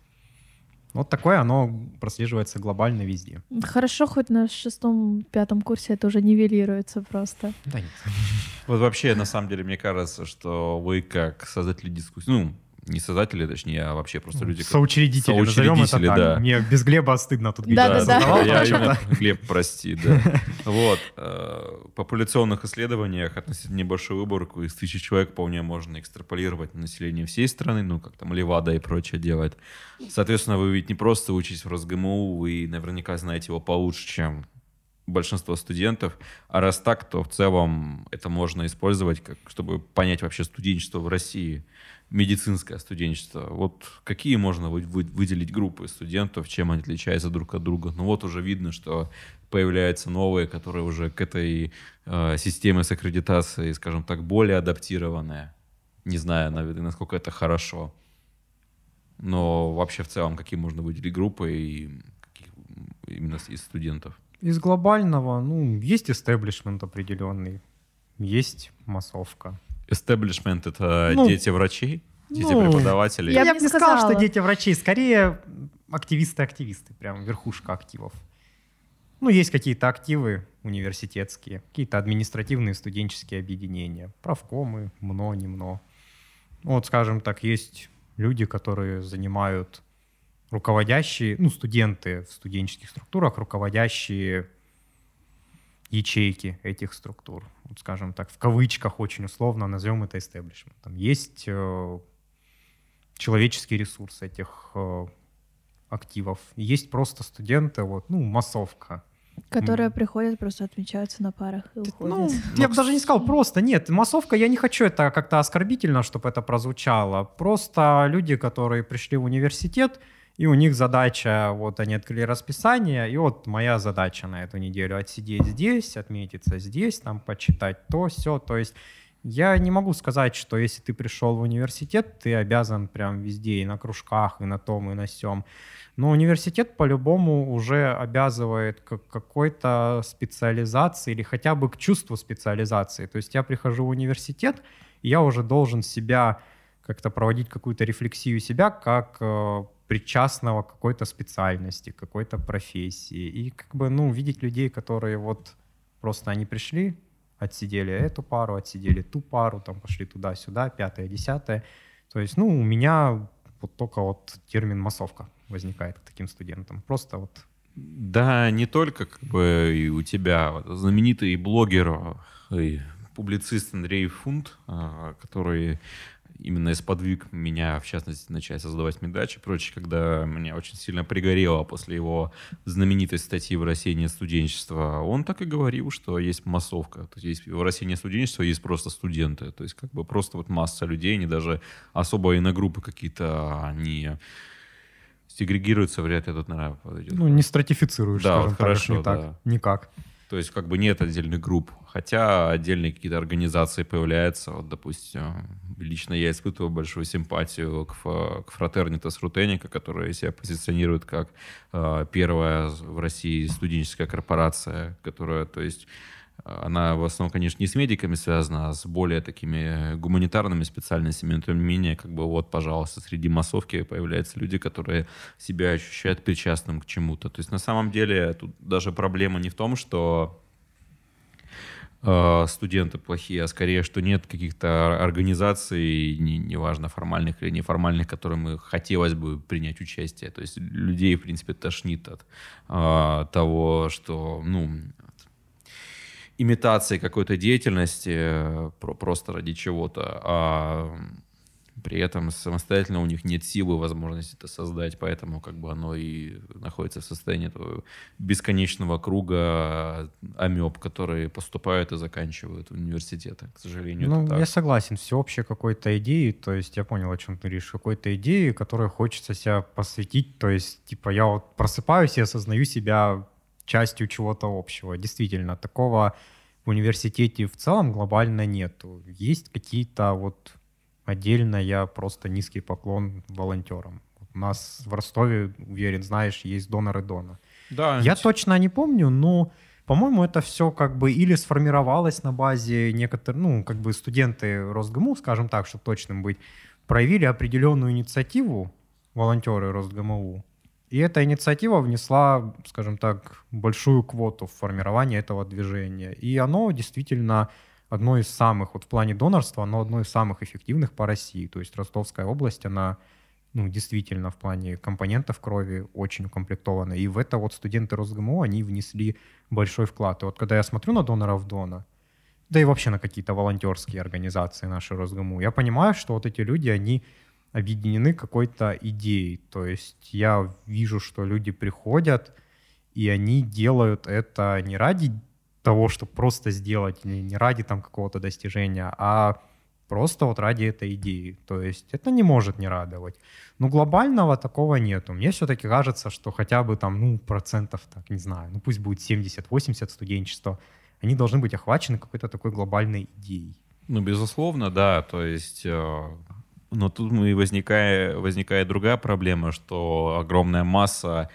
вот такое оно прослеживается глобально везде. Хорошо, хоть на шестом-пятом курсе это уже нивелируется просто. Да нет. Вот вообще, на самом деле, мне кажется, что вы как создатели дискуссии, ну, не создатели, точнее, а вообще просто люди... как- Соучредители, назовем это соучредители, так. да. Мне без Глеба стыдно тут Да, да, да. Я именно- да. Глеб, прости, да. Вот. э, В популяционных исследованиях относительно небольшую выборку из тысячи человек вполне можно экстраполировать на население всей страны, ну, как там Левада и прочее делает. Соответственно, вы ведь не просто учитесь в РосГМУ, вы наверняка знаете его получше, чем большинство студентов. А раз так, то в целом это можно использовать, как, чтобы понять вообще студенчество в России, медицинское студенчество. Вот какие можно вы- вы- выделить группы студентов, чем они отличаются друг от друга? Ну вот уже видно, что появляются новые, которые уже к этой э, системе с аккредитацией, скажем так, более адаптированные. Не знаю, наверное, насколько это хорошо. Но вообще в целом, какие можно выделить группы и каких именно из студентов? Из глобального, ну, есть истеблишмент определенный, есть массовка. Establishment — это Ну, дети врачей, дети ну, преподавателей. Я Я, бы не не сказал, сказала. что дети врачей, скорее активисты-активисты, прям верхушка активов. Ну, есть какие-то активы университетские, какие-то административные студенческие объединения, правкомы, МНО, не МНО. Ну, Вот, скажем так, есть люди, которые занимают руководящие, ну, студенты в студенческих структурах, руководящие ячейки этих структур. Вот, скажем так, в кавычках очень условно назовем это истеблишментом. Есть э, человеческий ресурс этих э, активов. Есть просто студенты, вот, ну, массовка. Которые М. приходят, просто отмечаются на парах и уходят. Ну, я бы даже не сказал просто. Нет, массовка, я не хочу это как-то оскорбительно, чтобы это прозвучало. Просто люди, которые пришли в университет, и у них задача, вот они открыли расписание, и вот моя задача на эту неделю отсидеть здесь, отметиться здесь, там почитать то, все. То есть я не могу сказать, что если ты пришел в университет, ты обязан прям везде, и на кружках, и на том, и на сем. Но университет по-любому уже обязывает к какой-то специализации или хотя бы к чувству специализации. То есть я прихожу в университет, и я уже должен себя как-то проводить какую-то рефлексию себя как э, причастного к какой-то специальности, какой-то профессии. И как бы, ну, видеть людей, которые вот просто они пришли, отсидели эту пару, отсидели ту пару, там пошли туда-сюда, пятое, десятое. То есть, ну, у меня вот только вот термин массовка возникает к таким студентам. Просто вот Да, не только как бы и у тебя. Знаменитый блогер и публицист Андрей Фунт, а, который именно сподвиг меня, в частности, начать создавать медачи и прочее, когда меня очень сильно пригорело после его знаменитой статьи в России нет студенчества, он так и говорил, что есть массовка. То есть в России нет студенчества, есть просто студенты. То есть как бы просто вот масса людей, они даже особо и на группы какие-то, они сегрегируются, вряд ли тут, наверное, подойдет. Ну, не стратифицируешь, да, скажем вот хорошо, не так, да. никак. То есть как бы нет отдельных групп, хотя отдельные какие-то организации появляются. Вот, допустим, лично я испытываю большую симпатию к, к Фратернитас Рутеника, которая себя позиционирует как э, первая в России студенческая корпорация, которая, то есть она в основном, конечно, не с медиками связана, а с более такими гуманитарными специальностями, но тем не менее, как бы вот, пожалуйста, среди массовки появляются люди, которые себя ощущают причастным к чему-то. То есть на самом деле тут даже проблема не в том, что э, студенты плохие, а скорее, что нет каких-то организаций, не, неважно, формальных или неформальных, которым хотелось бы принять участие. То есть людей, в принципе, тошнит от э, того, что, ну, имитации какой-то деятельности э, просто ради чего-то, а при этом самостоятельно у них нет силы, возможности это создать, поэтому как бы оно и находится в состоянии этого бесконечного круга амеб, которые поступают и заканчивают университеты, к сожалению. Ну, я согласен, всеобщей какой-то идеи, то есть я понял, о чем ты говоришь, какой-то идеи, которой хочется себя посвятить, то есть типа я вот просыпаюсь и осознаю себя частью чего-то общего. Действительно, такого в университете в целом глобально нету. Есть какие-то вот отдельно я просто низкий поклон волонтерам. У нас в Ростове, уверен, знаешь, есть доноры Дона. Да. Я точно не помню, но, по-моему, это все как бы или сформировалось на базе некоторых, ну, как бы студенты Росгму, скажем так, чтобы точным быть, проявили определенную инициативу, волонтеры Росгму, и эта инициатива внесла, скажем так, большую квоту в формирование этого движения. И оно действительно одно из самых, вот в плане донорства, оно одно из самых эффективных по России. То есть Ростовская область, она ну, действительно в плане компонентов крови очень укомплектована. И в это вот студенты РосГМО, они внесли большой вклад. И вот когда я смотрю на доноров Дона, да и вообще на какие-то волонтерские организации наши РосГМУ, я понимаю, что вот эти люди, они объединены какой-то идеей. То есть я вижу, что люди приходят, и они делают это не ради того, чтобы просто сделать, или не ради там какого-то достижения, а просто вот ради этой идеи. То есть это не может не радовать. Но глобального такого нету. Мне все-таки кажется, что хотя бы там, ну, процентов, так, не знаю, ну пусть будет 70-80 студенчества, они должны быть охвачены какой-то такой глобальной идеей. Ну, безусловно, да. То есть э, но тут и возникает, возникает другая проблема, что огромная масса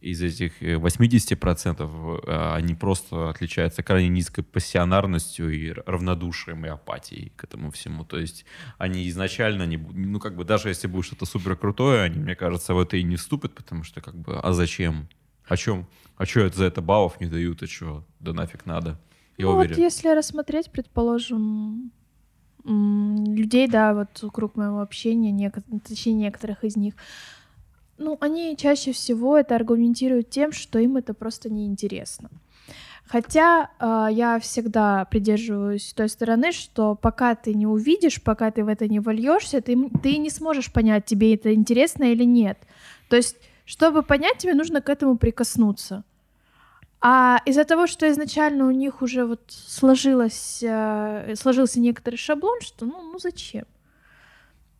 из этих 80% э, э, они просто отличаются крайне низкой пассионарностью и равнодушием и апатией к этому всему. То есть они изначально не ну как бы даже если будет что-то супер крутое, они, мне кажется, в это и не вступят, потому что как бы, а зачем? О чем? А что это за это баллов не дают? А что? Да нафиг надо. Я ну, уверен. вот если рассмотреть, предположим, людей, да, вот круг моего общения, нек- точнее некоторых из них, ну, они чаще всего это аргументируют тем, что им это просто неинтересно. Хотя э, я всегда придерживаюсь той стороны, что пока ты не увидишь, пока ты в это не вольешься, ты, ты не сможешь понять, тебе это интересно или нет. То есть, чтобы понять, тебе нужно к этому прикоснуться. А из-за того, что изначально у них уже вот сложилось, э, сложился некоторый шаблон, что ну, ну зачем?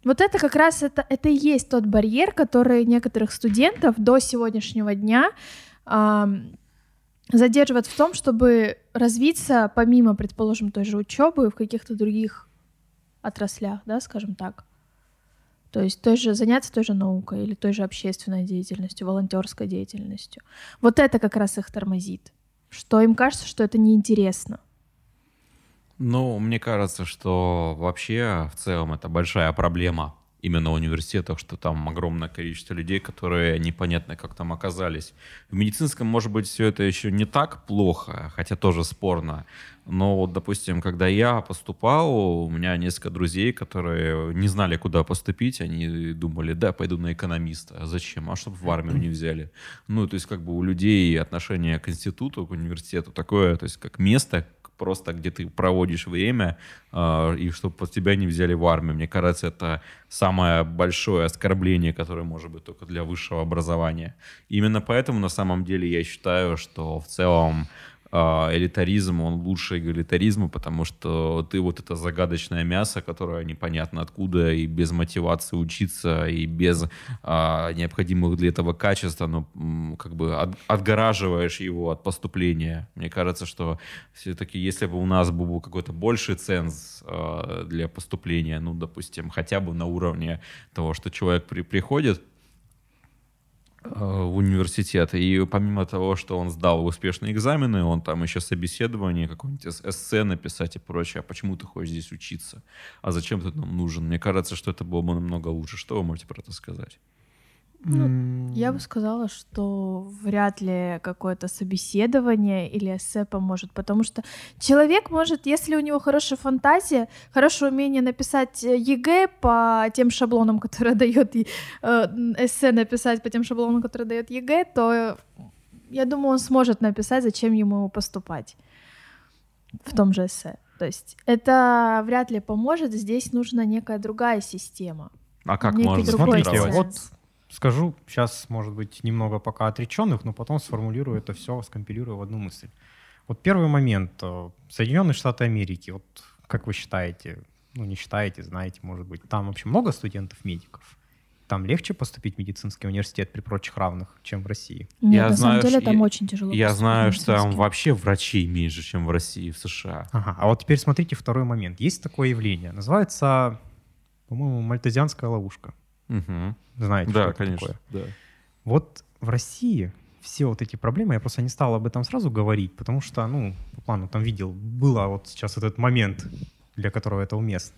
Вот это как раз это, это и есть тот барьер, который некоторых студентов до сегодняшнего дня э, задерживает в том, чтобы развиться помимо, предположим, той же учебы в каких-то других отраслях, да, скажем так. То есть той же, заняться той же наукой или той же общественной деятельностью, волонтерской деятельностью. Вот это как раз их тормозит. Что им кажется, что это неинтересно. Ну, мне кажется, что вообще в целом это большая проблема именно университетах, что там огромное количество людей, которые непонятно как там оказались. В медицинском, может быть, все это еще не так плохо, хотя тоже спорно. Но вот, допустим, когда я поступал, у меня несколько друзей, которые не знали, куда поступить, они думали, да, пойду на экономиста. А зачем? А чтобы в армию не взяли. Ну, то есть как бы у людей отношение к институту, к университету такое, то есть как место, просто где ты проводишь время, э, и чтобы тебя не взяли в армию. Мне кажется, это самое большое оскорбление, которое может быть только для высшего образования. Именно поэтому на самом деле я считаю, что в целом а, элитаризм, он лучше эгалитаризма, потому что ты вот это загадочное мясо, которое непонятно откуда, и без мотивации учиться, и без а, необходимых для этого качеств, но как бы от, отгораживаешь его от поступления. Мне кажется, что все-таки если бы у нас был какой-то больший ценз а, для поступления, ну, допустим, хотя бы на уровне того, что человек при, приходит, в университет. И помимо того, что он сдал успешные экзамены, он там еще собеседование, какое-нибудь эссе написать и прочее. А почему ты хочешь здесь учиться? А зачем ты нам нужен? Мне кажется, что это было бы намного лучше. Что вы можете про это сказать? Ну, я бы сказала, что вряд ли какое-то собеседование или эссе поможет, потому что человек может, если у него хорошая фантазия, хорошее умение написать э, ЕГЭ по тем шаблонам, которые дает э, эссе написать по тем шаблонам, которые дает ЕГЭ, то я думаю, он сможет написать, зачем ему поступать в том же эссе. То есть это вряд ли поможет, здесь нужна некая другая система. А как можно Смотрите, вот скажу сейчас, может быть, немного пока отвлеченных, но потом сформулирую это все, скомпилирую в одну мысль. Вот первый момент. Э, Соединенные Штаты Америки, вот как вы считаете, ну не считаете, знаете, может быть, там вообще много студентов-медиков? Там легче поступить в медицинский университет при прочих равных, чем в России? Нет, я на знаю, самом деле там я, очень тяжело. Я знаю, что там вообще врачей меньше, чем в России, в США. Ага, а вот теперь смотрите второй момент. Есть такое явление, называется, по-моему, мальтезианская ловушка. Угу. Знаете, да, что конечно, такое? Да. Вот в России все вот эти проблемы, я просто не стал об этом сразу говорить, потому что, ну, по плану там видел, было вот сейчас этот момент, для которого это уместно.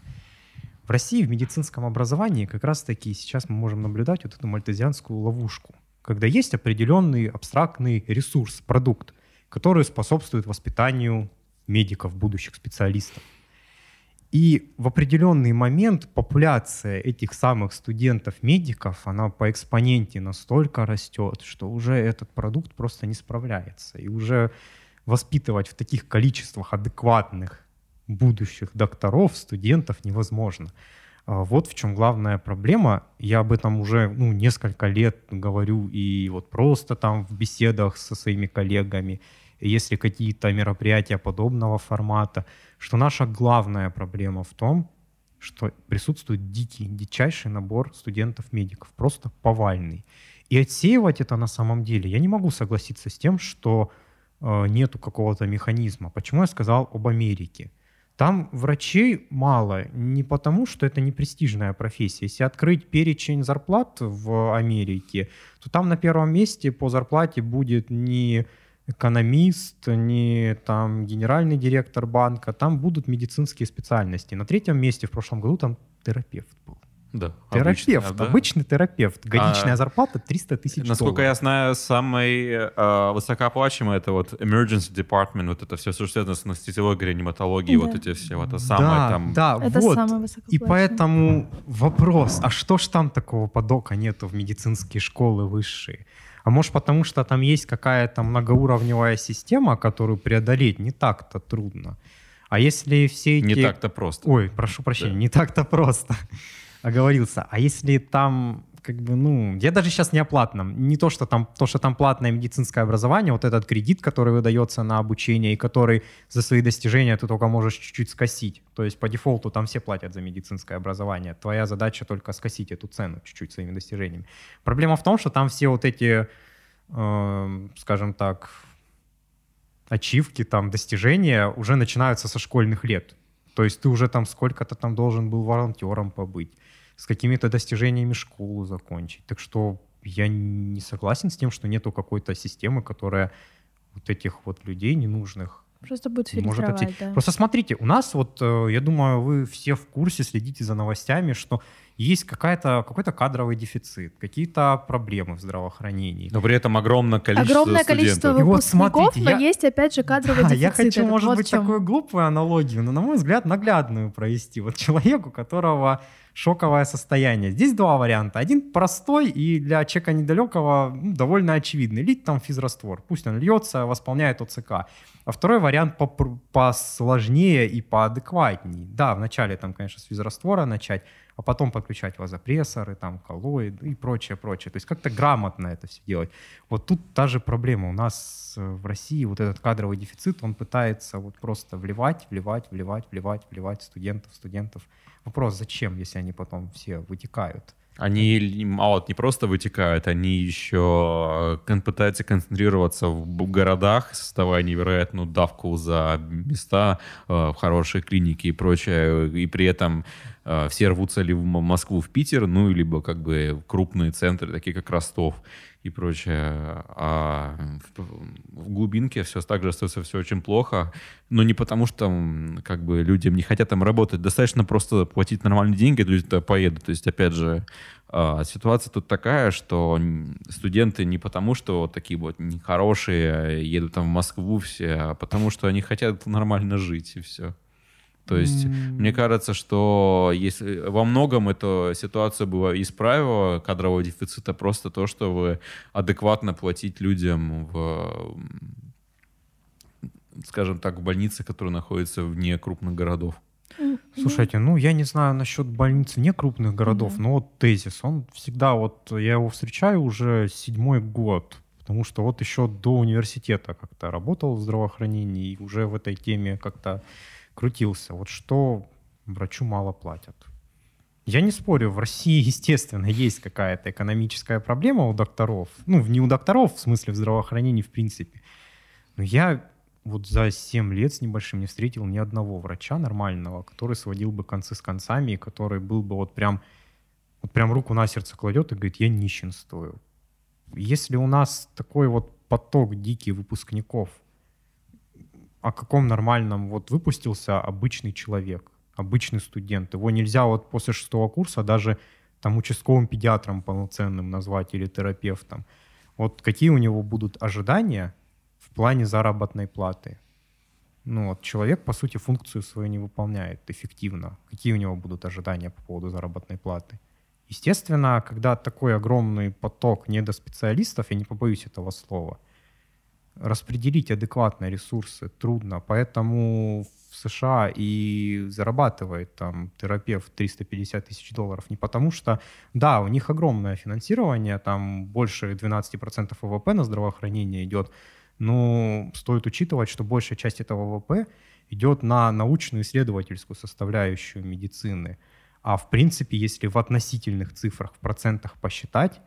В России в медицинском образовании как раз-таки сейчас мы можем наблюдать вот эту мальтезианскую ловушку, когда есть определенный абстрактный ресурс, продукт, который способствует воспитанию медиков, будущих специалистов. И в определенный момент популяция этих самых студентов-медиков, она по экспоненте настолько растет, что уже этот продукт просто не справляется. И уже воспитывать в таких количествах адекватных будущих докторов, студентов невозможно. А вот в чем главная проблема. Я об этом уже ну, несколько лет говорю и вот просто там в беседах со своими коллегами, если какие-то мероприятия подобного формата, что наша главная проблема в том, что присутствует дикий, дичайший набор студентов-медиков, просто повальный. И отсеивать это на самом деле, я не могу согласиться с тем, что э, нету какого-то механизма. Почему я сказал об Америке? Там врачей мало не потому, что это не престижная профессия. Если открыть перечень зарплат в Америке, то там на первом месте по зарплате будет не экономист, не там генеральный директор банка, там будут медицинские специальности. На третьем месте в прошлом году там терапевт был. Да, терапевт, обычно, да? обычный терапевт. Годичная а, зарплата 300 тысяч Насколько долларов. я знаю, самый э, высокооплачиваемый это вот emergency department, вот это все, что связано с анестезиологией, реаниматологией, да. вот эти все, вот это самое да, там. Да, это вот. самое И поэтому вопрос, а что ж там такого подока нету в медицинские школы высшие? А может потому, что там есть какая-то многоуровневая система, которую преодолеть не так-то трудно. А если все эти... Не так-то просто. Ой, прошу прощения, да. не так-то просто. Оговорился. А если там как бы, ну, я даже сейчас не о платном. Не то, что там, то, что там платное медицинское образование, вот этот кредит, который выдается на обучение и который за свои достижения ты только можешь чуть-чуть скосить. То есть по дефолту там все платят за медицинское образование. Твоя задача только скосить эту цену чуть-чуть своими достижениями. Проблема в том, что там все вот эти, э, скажем так, ачивки, там, достижения уже начинаются со школьных лет. То есть ты уже там сколько-то там должен был волонтером побыть с какими-то достижениями школу закончить. Так что я не согласен с тем, что нету какой-то системы, которая вот этих вот людей ненужных Просто будет фильтровать, может да. Просто смотрите, у нас вот, э, я думаю, вы все в курсе, следите за новостями, что есть какая-то, какой-то кадровый дефицит, какие-то проблемы в здравоохранении. Но при этом огромное количество Огромное студентов. количество И вот выпускников, смотрите, но я- есть опять же кадровый Да, дефицит. я хочу, Это может вот быть, такую глупую аналогию, но, на мой взгляд, наглядную провести. Вот человеку, у которого шоковое состояние. Здесь два варианта. Один простой и для человека недалекого ну, довольно очевидный. Лить там физраствор. Пусть он льется, восполняет ОЦК. А второй вариант посложнее и поадекватней. Да, вначале там, конечно, с физраствора начать, а потом подключать вазопрессоры, там, коллоиды и прочее, прочее. То есть как-то грамотно это все делать. Вот тут та же проблема. У нас э, в России вот этот кадровый дефицит, он пытается вот просто вливать, вливать, вливать, вливать, вливать студентов, студентов. Вопрос, зачем, если они потом все вытекают? Они мало не просто вытекают, они еще кон- пытаются концентрироваться в городах, создавая невероятную давку за места э, в хорошие клиники и прочее, и при этом э, все рвутся ли в Москву, в Питер, ну, либо как бы крупные центры, такие как Ростов и прочее. А в, глубинке все так же остается все очень плохо, но не потому, что как бы людям не хотят там работать, достаточно просто платить нормальные деньги, люди туда поедут. То есть, опять же, а, ситуация тут такая, что студенты не потому, что вот такие вот нехорошие едут там в Москву все, а потому что они хотят нормально жить и все. То есть, мне кажется, что если во многом эту ситуацию было исправило кадрового дефицита просто то, что вы адекватно платить людям в, скажем так, в больнице, которые находятся вне крупных городов. Слушайте, ну я не знаю насчет больниц не крупных городов, Мгм. но вот тезис, он всегда вот, я его встречаю уже седьмой год, потому что вот еще до университета как-то работал в здравоохранении и уже в этой теме как-то крутился. Вот что врачу мало платят. Я не спорю, в России, естественно, есть какая-то экономическая проблема у докторов. Ну, не у докторов, в смысле в здравоохранении в принципе. Но я вот за 7 лет с небольшим не встретил ни одного врача нормального, который сводил бы концы с концами, и который был бы вот прям, вот прям руку на сердце кладет и говорит, я нищенствую. Если у нас такой вот поток дикий выпускников, о каком нормальном вот выпустился обычный человек, обычный студент. Его нельзя вот после шестого курса даже там участковым педиатром полноценным назвать или терапевтом. Вот какие у него будут ожидания в плане заработной платы? Ну вот человек, по сути, функцию свою не выполняет эффективно. Какие у него будут ожидания по поводу заработной платы? Естественно, когда такой огромный поток недоспециалистов, я не побоюсь этого слова, распределить адекватно ресурсы трудно, поэтому в США и зарабатывает там терапевт 350 тысяч долларов не потому что, да, у них огромное финансирование, там больше 12% ВВП на здравоохранение идет, но стоит учитывать, что большая часть этого ВВП идет на научную исследовательскую составляющую медицины. А в принципе, если в относительных цифрах, в процентах посчитать,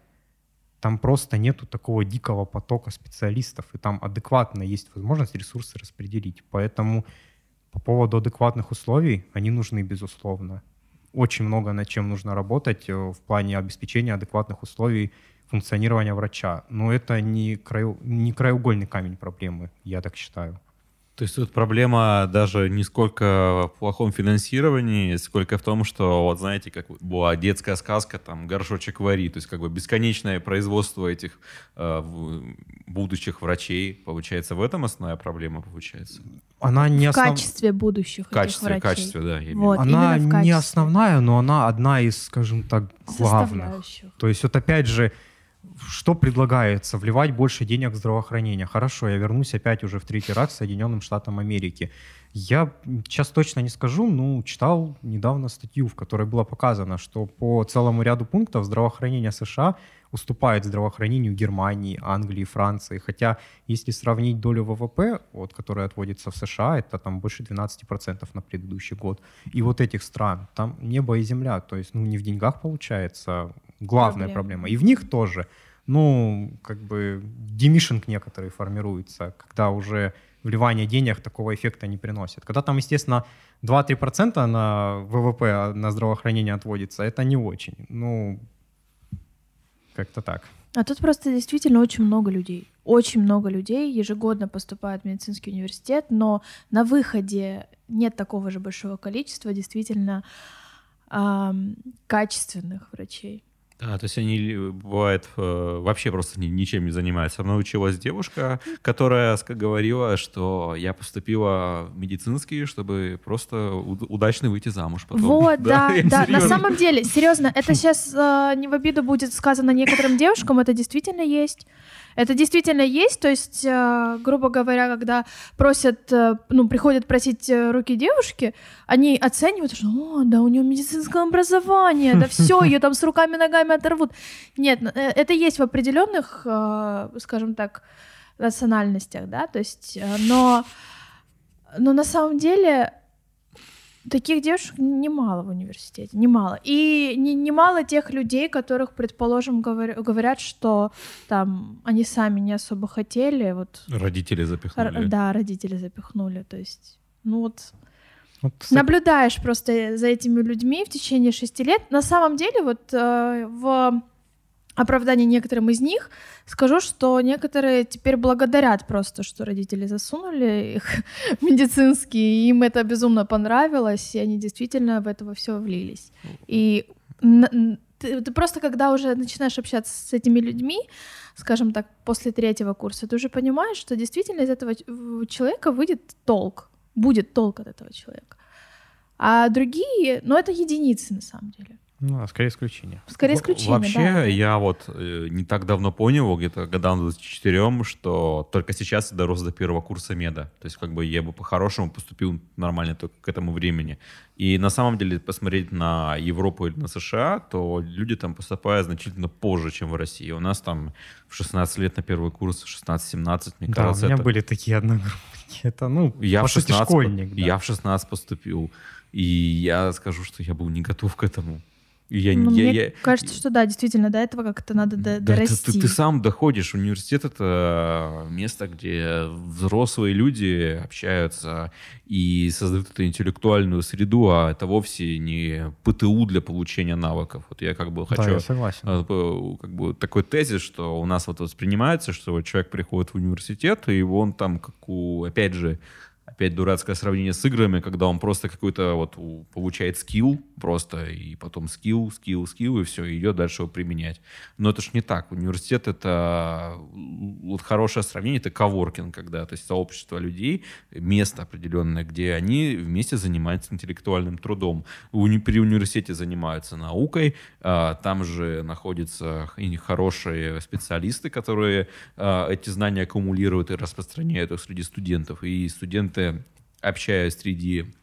там просто нету такого дикого потока специалистов, и там адекватно есть возможность ресурсы распределить. Поэтому по поводу адекватных условий, они нужны, безусловно. Очень много над чем нужно работать э, в плане обеспечения адекватных условий функционирования врача. Но это не, краю, не краеугольный камень проблемы, я так считаю. То есть тут проблема даже не сколько в плохом финансировании, сколько в том, что, вот знаете, как была детская сказка, там, горшочек вари, то есть как бы бесконечное производство этих э, будущих врачей, получается, в этом основная проблема получается? Она не В основ- качестве будущих В качестве, этих врачей. качестве, да. я Вот. виду. Она не основная, но она одна из, скажем так, главных. То есть вот опять же, что предлагается? Вливать больше денег в здравоохранение. Хорошо, я вернусь опять уже в третий раз к Соединенным Штатам Америки. Я сейчас точно не скажу, но читал недавно статью, в которой было показано, что по целому ряду пунктов здравоохранение США уступает здравоохранению Германии, Англии, Франции. Хотя, если сравнить долю ВВП, вот, которая отводится в США, это там больше 12% на предыдущий год. И вот этих стран, там небо и земля. То есть, ну, не в деньгах получается главная Проблема. проблема. И в них тоже. Ну, как бы демишинг некоторый формируется, когда уже вливание денег такого эффекта не приносит. Когда там, естественно, 2-3% на ВВП на здравоохранение отводится, это не очень. Ну, как-то так. А тут просто действительно очень много людей. Очень много людей ежегодно поступают в медицинский университет, но на выходе нет такого же большого количества действительно ам, качественных врачей. Да, то есть они, бывает, э, вообще просто ни- ничем не занимаются. Мной училась девушка, которая говорила, что я поступила в медицинский, чтобы просто уд- удачно выйти замуж потом. Вот, да, я да. На самом деле, серьезно, это сейчас не в обиду будет сказано некоторым девушкам, это действительно есть. Это действительно есть, то есть, э, грубо говоря, когда просят, э, ну, приходят просить э, руки девушки, они оценивают, что, о, да, у нее медицинское образование, да все, ее там с руками, ногами оторвут. Нет, э, это есть в определенных, э, скажем так, национальностях, да, то есть, э, но, но на самом деле таких девушек немало в университете, немало. И не, немало тех людей, которых, предположим, говор- говорят, что там они сами не особо хотели, вот, Родители р- запихнули. да, родители запихнули, то есть, ну вот, Вот, кстати, наблюдаешь просто за этими людьми в течение шести лет. На самом деле, вот э, в оправдании некоторым из них скажу, что некоторые теперь благодарят просто, что родители засунули их и им это безумно понравилось, и они действительно в это все влились. И ты, ты просто, когда уже начинаешь общаться с этими людьми, скажем так, после третьего курса, ты уже понимаешь, что действительно из этого человека выйдет толк, будет толк от этого человека. А другие, ну это единицы на самом деле. Ну, а скорее исключение. Скорее исключение, Вообще, да. я вот э, не так давно понял, где-то годам 24, что только сейчас я дорос до первого курса меда. То есть, как бы я бы по-хорошему поступил нормально только к этому времени. И на самом деле, посмотреть на Европу или на США, то люди там поступают значительно позже, чем в России. У нас там в 16 лет на первый курс, 16-17, мне Да, кажется, у меня это... были такие одногруппники. Это, ну, Я по в сути, 16, школьник. да. я в 16 поступил, и я скажу, что я был не готов к этому. Я, Ну, я- мне я- кажется, что да, действительно, до этого как-то надо до- да, дорасти. ты, ты сам доходишь. Университет это место, где взрослые люди общаются и создают эту интеллектуальную среду, а это вовсе не ПТУ для получения навыков. Вот я как бы Да, хочу я согласен. э, как бы такой тезис, что у нас вот воспринимается, что вот человек приходит в университет, и он там, как у, опять же, опять дурацкое сравнение с играми, когда он просто какой-то вот получает скилл просто, и потом скилл, скилл, скилл, и все, и идет дальше его применять. Но это ж не так. Университет — это вот хорошее сравнение, это коворкинг, когда, то есть сообщество людей, место определенное, где они вместе занимаются интеллектуальным трудом. Уни- При университете занимаются наукой, а, там же находятся и хорошие специалисты, которые а, эти знания аккумулируют и распространяют их среди студентов. И студенты, общаясь среди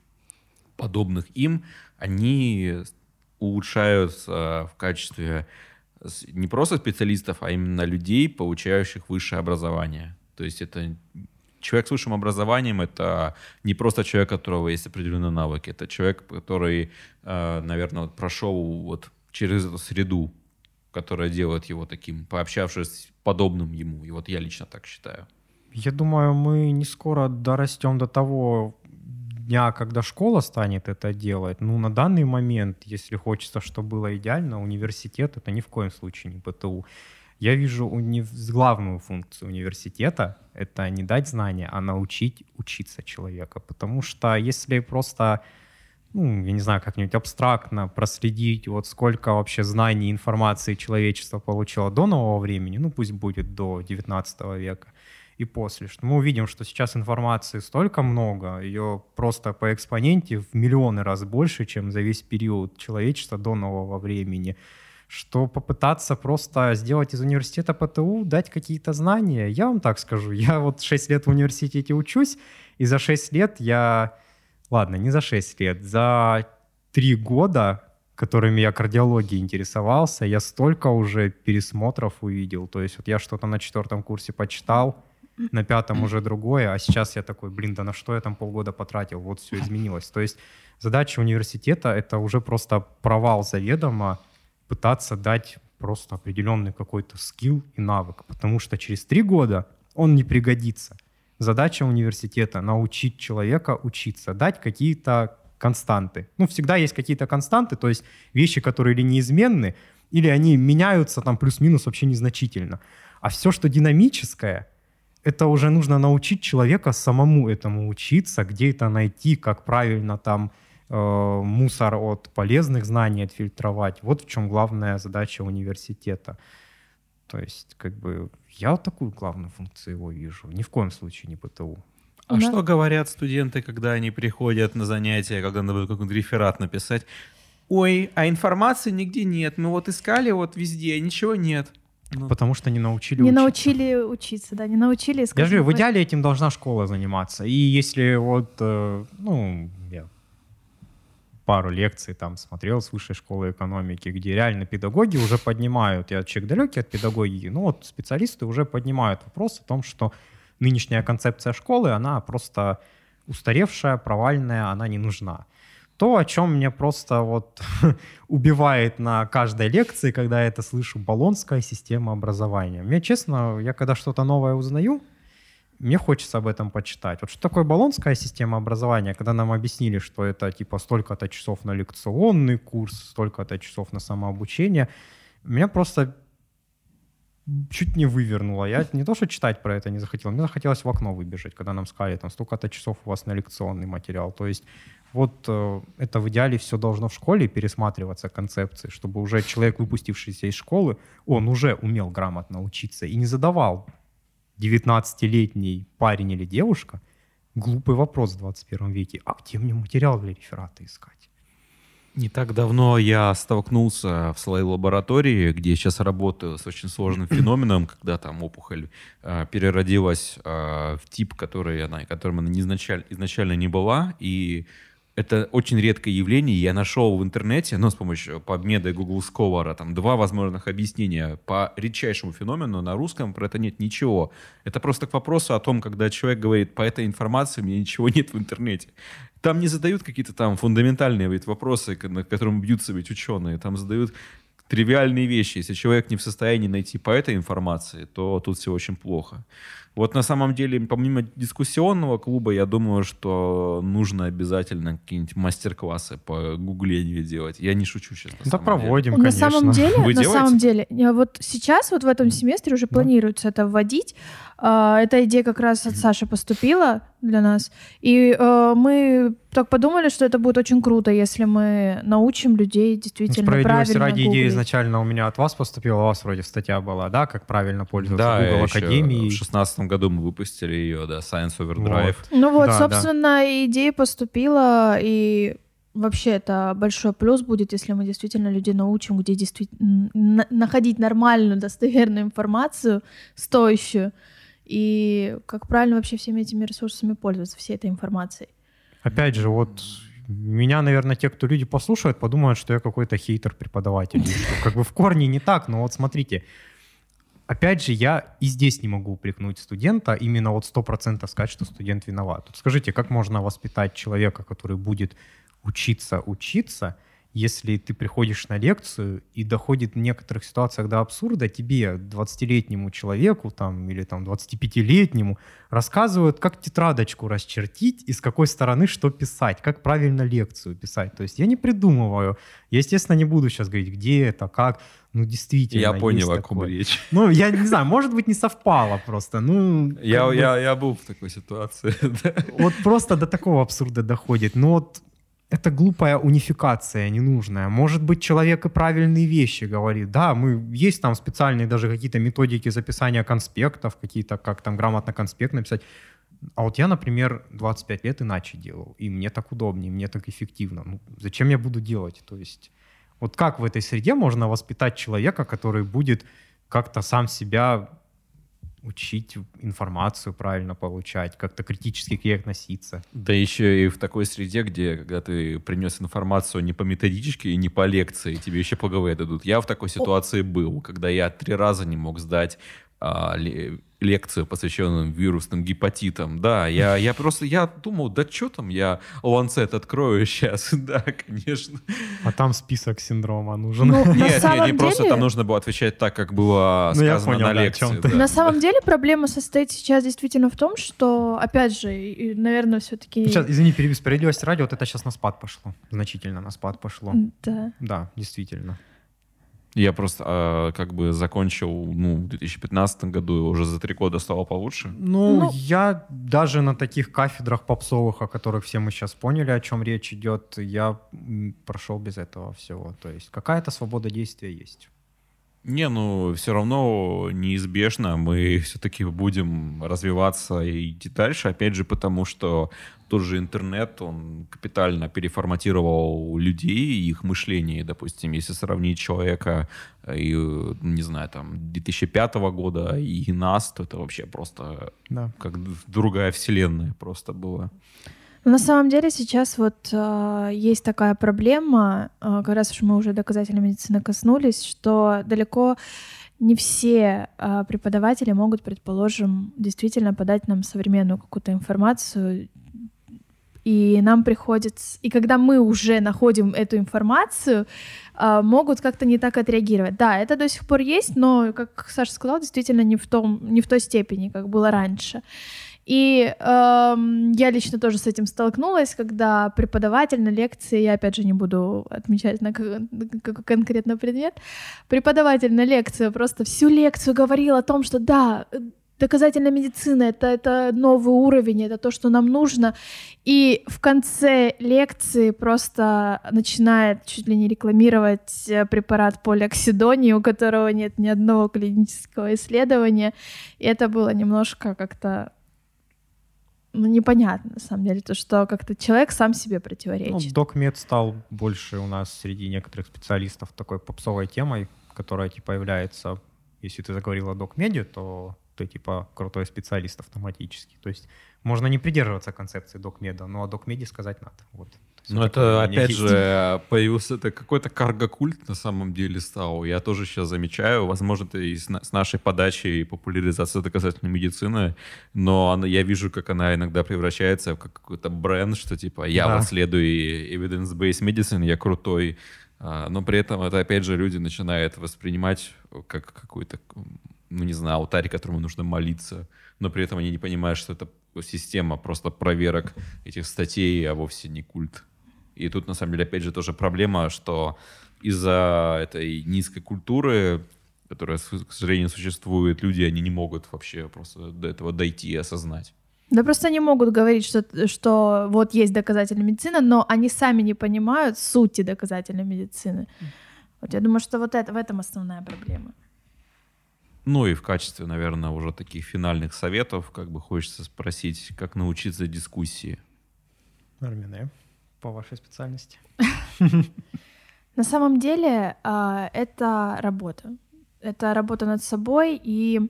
подобных им, они улучшаются в качестве не просто специалистов, а именно людей, получающих высшее образование. То есть это человек с высшим образованием это не просто человек, у которого есть определенные навыки, это человек, который, наверное, вот прошел вот через эту среду, которая делает его таким, пообщавшись подобным ему. И вот я лично так считаю. Я думаю, мы не скоро дорастем до того дня, когда школа станет это делать. Ну, на данный момент, если хочется, чтобы было идеально, университет — это ни в коем случае не ПТУ. Я вижу уни- главную функцию университета — это не дать знания, а научить учиться человека. Потому что если просто ну, я не знаю, как-нибудь абстрактно проследить, вот сколько вообще знаний, информации человечество получило до нового времени, ну пусть будет до 19 века и после, что мы увидим, что сейчас информации столько много, ее просто по экспоненте в миллионы раз больше, чем за весь период человечества до нового времени, что попытаться просто сделать из университета ПТУ, дать какие-то знания, я вам так скажу, я вот 6 лет в университете учусь, и за 6 лет я Ладно, не за 6 лет, за 3 года, которыми я кардиологией интересовался, я столько уже пересмотров увидел. То есть вот я что-то на четвертом курсе почитал, на пятом уже другое, а сейчас я такой, блин, да на что я там полгода потратил, вот все изменилось. То есть задача университета — это уже просто провал заведомо пытаться дать просто определенный какой-то скилл и навык, потому что через три года он не пригодится. Задача университета — научить человека учиться, дать какие-то константы. Ну, всегда есть какие-то константы, то есть вещи, которые или неизменны, или они меняются там плюс-минус вообще незначительно. А все, что динамическое, это уже нужно научить человека самому этому учиться, где это найти, как правильно там э, мусор от полезных знаний отфильтровать. Вот в чем главная задача университета. То есть, как бы, я вот такую главную функцию его вижу. Ни в коем случае не ПТУ. А Да. что говорят студенты, когда они приходят на занятия, когда надо какой-нибудь реферат написать? Ой, а информации нигде нет. Мы вот искали вот везде, ничего нет. Ну, Потому что не научили Не учиться. научили учиться, да, не научили. Я скажем, же говорю, в идеале этим должна школа заниматься. И если вот, э, ну, я пару лекций там смотрел с высшей школы экономики, где реально педагоги уже поднимают, я человек далекий от педагогики, ну вот специалисты уже поднимают вопрос о том, что нынешняя концепция школы, она просто устаревшая, провальная, она не нужна. То, о чем мне просто вот убивает на каждой лекции, когда я это слышу, баллонская система образования. Мне, честно, я когда что-то новое узнаю, мне хочется об этом почитать. Вот что такое баллонская система образования, когда нам объяснили, что это типа столько-то часов на лекционный курс, столько-то часов на самообучение, меня просто чуть не вывернуло. Я не то, что читать про это не захотел, мне захотелось в окно выбежать, когда нам сказали, там столько-то часов у вас на лекционный материал. То есть вот э, это в идеале все должно в школе пересматриваться концепции, чтобы уже человек, выпустившийся из школы, он уже умел грамотно учиться и не задавал 19-летний парень или девушка глупый вопрос в 21 веке. А где мне материал для реферата искать? Не так давно я столкнулся в своей лаборатории, где сейчас работаю с очень сложным феноменом, когда там опухоль э, переродилась э, в тип, который она, которым она не изначаль- изначально не была, и это очень редкое явление. Я нашел в интернете, ну, с помощью PubMed и Google Scholar, там два возможных объяснения по редчайшему феномену. На русском про это нет ничего. Это просто к вопросу о том, когда человек говорит, по этой информации меня ничего нет в интернете. Там не задают какие-то там фундаментальные ведь вопросы, к- над которыми бьются ведь ученые. Там задают тривиальные вещи. Если человек не в состоянии найти по этой информации, то тут все очень плохо. Вот на самом деле, помимо дискуссионного клуба, я думаю, что нужно обязательно какие-нибудь мастер-классы по гуглению делать. Я не шучу сейчас. на Да самом деле. проводим, На конечно. самом деле, Вы на делаете? самом деле, я вот сейчас вот в этом семестре уже планируется это вводить. А, Эта идея как раз от Саши поступила для нас, и э, мы так подумали, что это будет очень круто, если мы научим людей действительно Справедливости правильно ради идея гуглить. изначально у меня от вас поступила, у вас вроде статья была, да, как правильно пользоваться Да, Google Академией. в шестнадцатом году мы выпустили ее, да, Science Overdrive. Вот. Ну вот, Да, да. собственно, идея поступила, и вообще это большой плюс будет, если мы действительно людей научим, где действительно на- находить нормальную, достоверную информацию, стоящую, и как правильно вообще всеми этими ресурсами пользоваться, всей этой информацией. Опять же, вот меня, наверное, те, кто люди послушают, подумают, что я какой-то хейтер-преподаватель. Как бы в корне не так, но вот смотрите, опять же, я и здесь не могу упрекнуть студента, именно вот 100% сказать, что студент виноват. Скажите, как можно воспитать человека, который будет учиться учиться, если ты приходишь на лекцию и доходит в некоторых ситуациях до абсурда, тебе, 20-летнему человеку там, или там 25-летнему, рассказывают, как тетрадочку расчертить и с какой стороны что писать, как правильно лекцию писать. То есть я не придумываю. Я, естественно, не буду сейчас говорить, где это, как. Ну, действительно, Я понял, о ком речь. Ну, я не знаю, может быть, не совпало просто. Ну, Я, бы- я, я был в такой ситуации. вот просто до такого абсурда доходит. Но вот это глупая унификация ненужная. Может быть, человек и правильные вещи говорит. Да, мы есть там специальные даже какие-то методики записания конспектов, какие-то, как там грамотно конспект написать. А вот я, например, 25 лет иначе делал, и мне так удобнее, мне так эффективно. Ну, зачем я буду делать? То есть вот как в этой среде можно воспитать человека, который будет как-то сам себя учить информацию правильно получать, как-то критически к ней относиться. Да еще и в такой среде, где когда ты принес информацию не по методичке и не по лекции, тебе еще по ГВ дадут. Я в такой ситуации был, когда я три раза не мог сдать а, лекцию, посвященную вирусным гепатитам. Да, я, я просто, я думал, да что там, я ланцет открою сейчас. Да, конечно. А там список синдрома нужен. Ну, на Нет, нет, самом не просто деле- там нужно было отвечать так, как было Ну, сказано понял, на да, о лекции. да. На самом деле проблема состоит сейчас действительно в том, что, опять же, наверное, все-таки... Сейчас, извини, перебью, справедливость ради, вот это сейчас на спад пошло. Значительно на спад пошло. Да. Да, действительно. Я просто э, как бы закончил ну, в 2015 году, и уже за три года стало получше. Ну, ну, я даже на таких кафедрах попсовых, о которых все мы сейчас поняли, о чем речь идет, я прошел без этого всего. То есть какая-то свобода действия есть. Не, ну все равно неизбежно мы все-таки будем развиваться и идти дальше, опять же, потому что тот же интернет, он капитально переформатировал людей и их мышление, допустим, если сравнить человека и, не знаю, там, 2005 года и нас, то это вообще просто да. как другая вселенная просто была. На самом деле сейчас вот э, есть такая проблема, э, как раз уж мы уже доказательной медицины коснулись, что далеко не все э, преподаватели могут, предположим, действительно подать нам современную какую-то информацию, и нам приходится, и когда мы уже находим эту информацию, могут как-то не так отреагировать. Да, это до сих пор есть, но, как Саша сказал, действительно не в том, не в той степени, как было раньше. И эм, я лично тоже с этим столкнулась, когда преподаватель на лекции, я опять же не буду отмечать на конкретно предмет, преподаватель на лекции просто всю лекцию говорил о том, что да, доказательная медицина это, это новый уровень, это то, что нам нужно. И в конце лекции просто начинает чуть ли не рекламировать э, препарат полиоксидонии, у которого нет ни одного клинического исследования. И это было немножко как-то ну, непонятно, на самом деле, то, что как-то человек сам себе противоречит. Ну, докмед стал больше у нас среди некоторых специалистов такой попсовой темой, которая, типа, является, если ты заговорил о докмеде, то ты, типа, крутой специалист автоматически. То есть можно не придерживаться концепции докмеда, но о докмеде сказать надо. Вот. Ну, это, опять же, появился это какой-то карго-культ на самом деле стал. Я тоже сейчас замечаю, возможно, это и с, с нашей подачей популяризации доказательной медицины, но она, я вижу, как она иногда превращается в какой-то бренд, что типа я да. вот следую evidence-based medicine, я крутой, а, но при этом это, опять же, люди начинают воспринимать как какой-то, ну, не знаю, алтарь, которому нужно молиться, но при этом они не понимают, что это система просто проверок этих статей, а вовсе не культ. И тут, на самом деле, опять же, тоже проблема, что из-за этой низкой культуры, которая, к сожалению, существует, люди, они не могут вообще просто до этого дойти и осознать. Да просто они могут говорить, что, что вот есть доказательная медицина, но они сами не понимают сути доказательной медицины. Вот я думаю, что вот это, в этом основная проблема. Ну и в качестве, наверное, уже таких финальных советов, как бы хочется спросить, как научиться дискуссии. Армина по вашей специальности? На самом деле а, это работа. Это работа над собой, и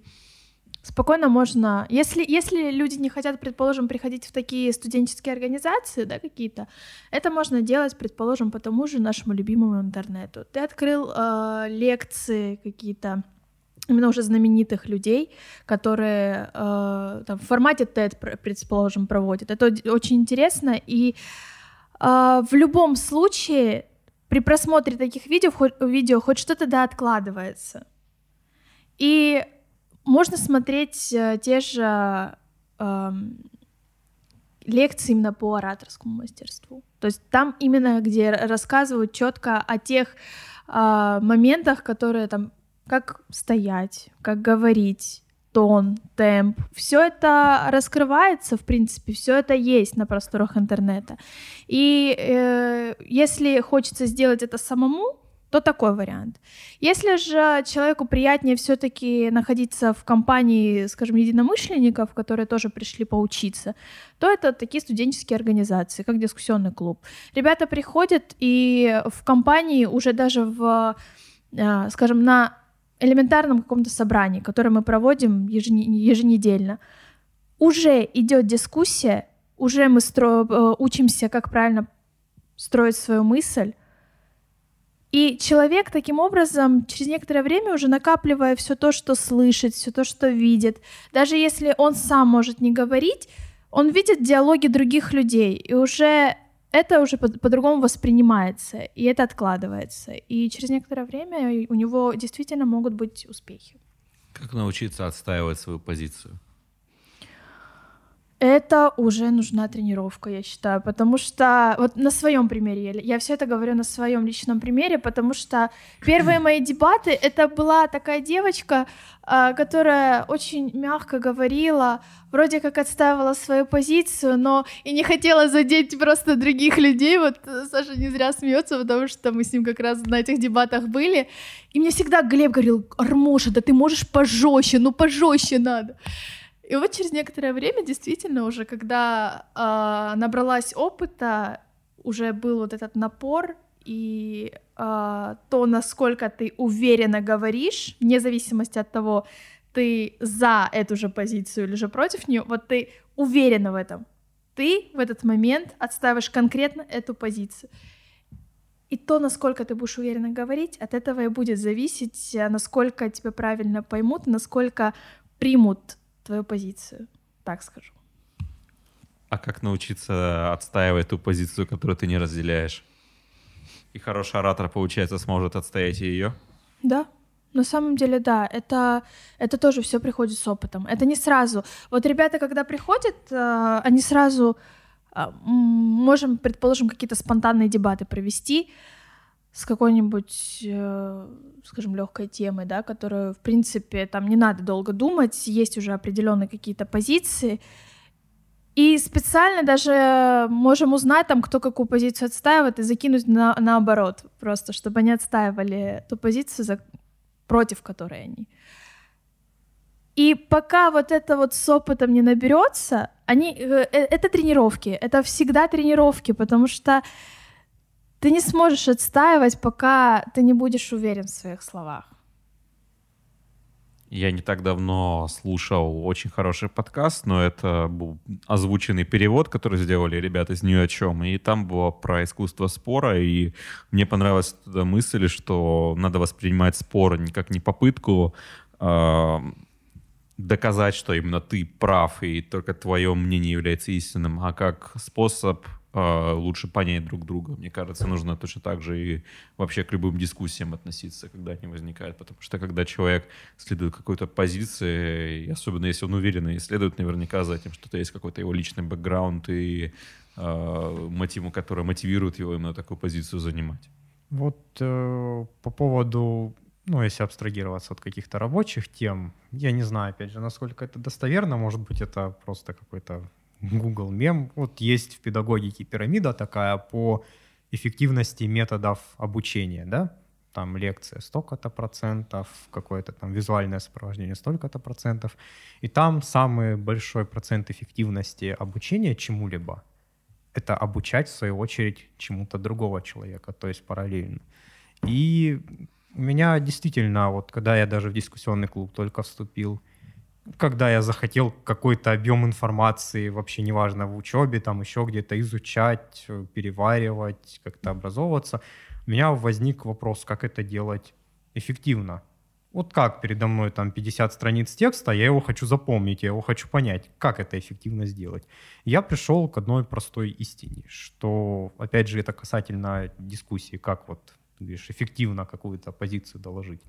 спокойно можно... Если, если люди не хотят, предположим, приходить в такие студенческие организации, да, какие-то, это можно делать, предположим, по тому же нашему любимому интернету. Ты открыл э, лекции какие-то именно уже знаменитых людей, которые э, там, в формате TED, предположим, проводят. Это очень интересно, и э, в любом случае при просмотре таких видео, хоть, видео хоть что-то да откладывается. И можно смотреть э, те же э, лекции именно по ораторскому мастерству. То есть там именно, где рассказывают четко о тех э, моментах, которые там как стоять, как говорить, тон, темп. Все это раскрывается, в принципе, все это есть на просторах интернета. И э, если хочется сделать это самому, то такой вариант. Если же человеку приятнее все-таки находиться в компании, скажем, единомышленников, которые тоже пришли поучиться, то это такие студенческие организации, как дискуссионный клуб. Ребята приходят и в компании уже даже в, э, скажем, на элементарном каком-то собрании, которое мы проводим еженедельно, уже идет дискуссия, уже мы стро... Э, учимся, как правильно строить свою мысль. И человек таким образом через некоторое время уже накапливая все то, что слышит, все то, что видит, даже если он сам может не говорить, он видит диалоги других людей, и уже это уже по- по-другому воспринимается, и это откладывается. И через некоторое время у него действительно могут быть успехи. Как научиться отстаивать свою позицию? Это уже нужна тренировка, я считаю, потому что вот на своем примере, я, я все это говорю на своем личном примере, потому что первые мои дебаты, это была такая девочка, а, которая очень мягко говорила, вроде как отстаивала свою позицию, но и не хотела задеть просто других людей. Вот Саша не зря смеется, потому что мы с ним как раз на этих дебатах были. И мне всегда Глеб говорил, Армоша, да ты можешь пожестче, ну пожестче надо. И вот через некоторое время, действительно, уже когда э, набралась опыта, уже был вот этот напор и э, то, насколько ты уверенно говоришь, вне зависимости от того, ты за эту же позицию или же против нее, вот ты уверена в этом. Ты в этот момент отстаиваешь конкретно эту позицию. И то, насколько ты будешь уверенно говорить, от этого и будет зависеть, насколько тебя правильно поймут, насколько примут твою позицию, так скажу. А как научиться отстаивать ту позицию, которую ты не разделяешь? И хороший оратор, получается, сможет отстоять ее? Да, на самом деле, да, это, это тоже все приходит с опытом. Это не сразу. Вот ребята, когда приходят, э, они сразу э, можем, предположим, какие-то спонтанные дебаты провести, с какой-нибудь, э, скажем, легкой темой, да, которую, в принципе, там не надо долго думать, есть уже определенные какие-то позиции, и специально даже можем узнать, там, кто какую позицию отстаивает, и закинуть на, наоборот, просто, чтобы они отстаивали ту позицию, за, против которой они. И пока вот это вот с опытом не наберется, они, э, э, это тренировки, это всегда тренировки, потому что ты не сможешь отстаивать, пока ты не будешь уверен в своих словах. Я не так давно слушал очень хороший подкаст, но это был озвученный перевод, который сделали ребята из Нью о чем, и там было про искусство спора, и мне понравилась эта мысль, что надо воспринимать спор не как не попытку э, доказать, что именно ты прав и только твое мнение является истинным, а как способ лучше понять друг друга. Мне кажется, нужно точно так же и вообще к любым дискуссиям относиться, когда они возникают. Потому что когда человек следует какой-то позиции, и особенно если он уверенно и наверняка за этим что-то есть какой-то его личный бэкграунд и э, мотиву, который мотивирует его именно такую позицию занимать. Вот э, по поводу ну, если абстрагироваться от каких-то рабочих тем, я не знаю, опять же, насколько это достоверно, может быть, это просто какой-то Google мем. Вот есть в педагогике пирамида такая по эффективности методов обучения, да? Там лекция столько-то процентов, какое-то там визуальное сопровождение столько-то процентов. И там самый большой процент эффективности обучения чему-либо — это обучать, в свою очередь, чему-то другого человека, то есть параллельно. И у меня действительно, вот когда я даже в дискуссионный клуб только вступил, когда я захотел какой-то объем информации, вообще неважно, в учебе, там еще где-то изучать, э, переваривать, как-то образовываться, у меня возник вопрос, как это делать эффективно. Вот как передо мной там 50 страниц текста, я его хочу запомнить, я его хочу понять, как это эффективно сделать. Я пришел к одной простой истине, что, опять же, это касательно дискуссии, как вот, видишь, эффективно какую-то позицию доложить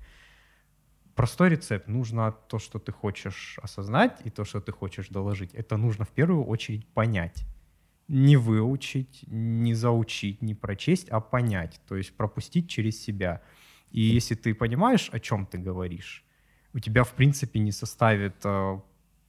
простой рецепт. Нужно то, что ты хочешь осознать, и то, что ты хочешь доложить. Это нужно в первую очередь понять. Не выучить, не заучить, не прочесть, а понять. То есть пропустить через себя. И если ты понимаешь, о чем ты говоришь, у тебя, в принципе, не составит э,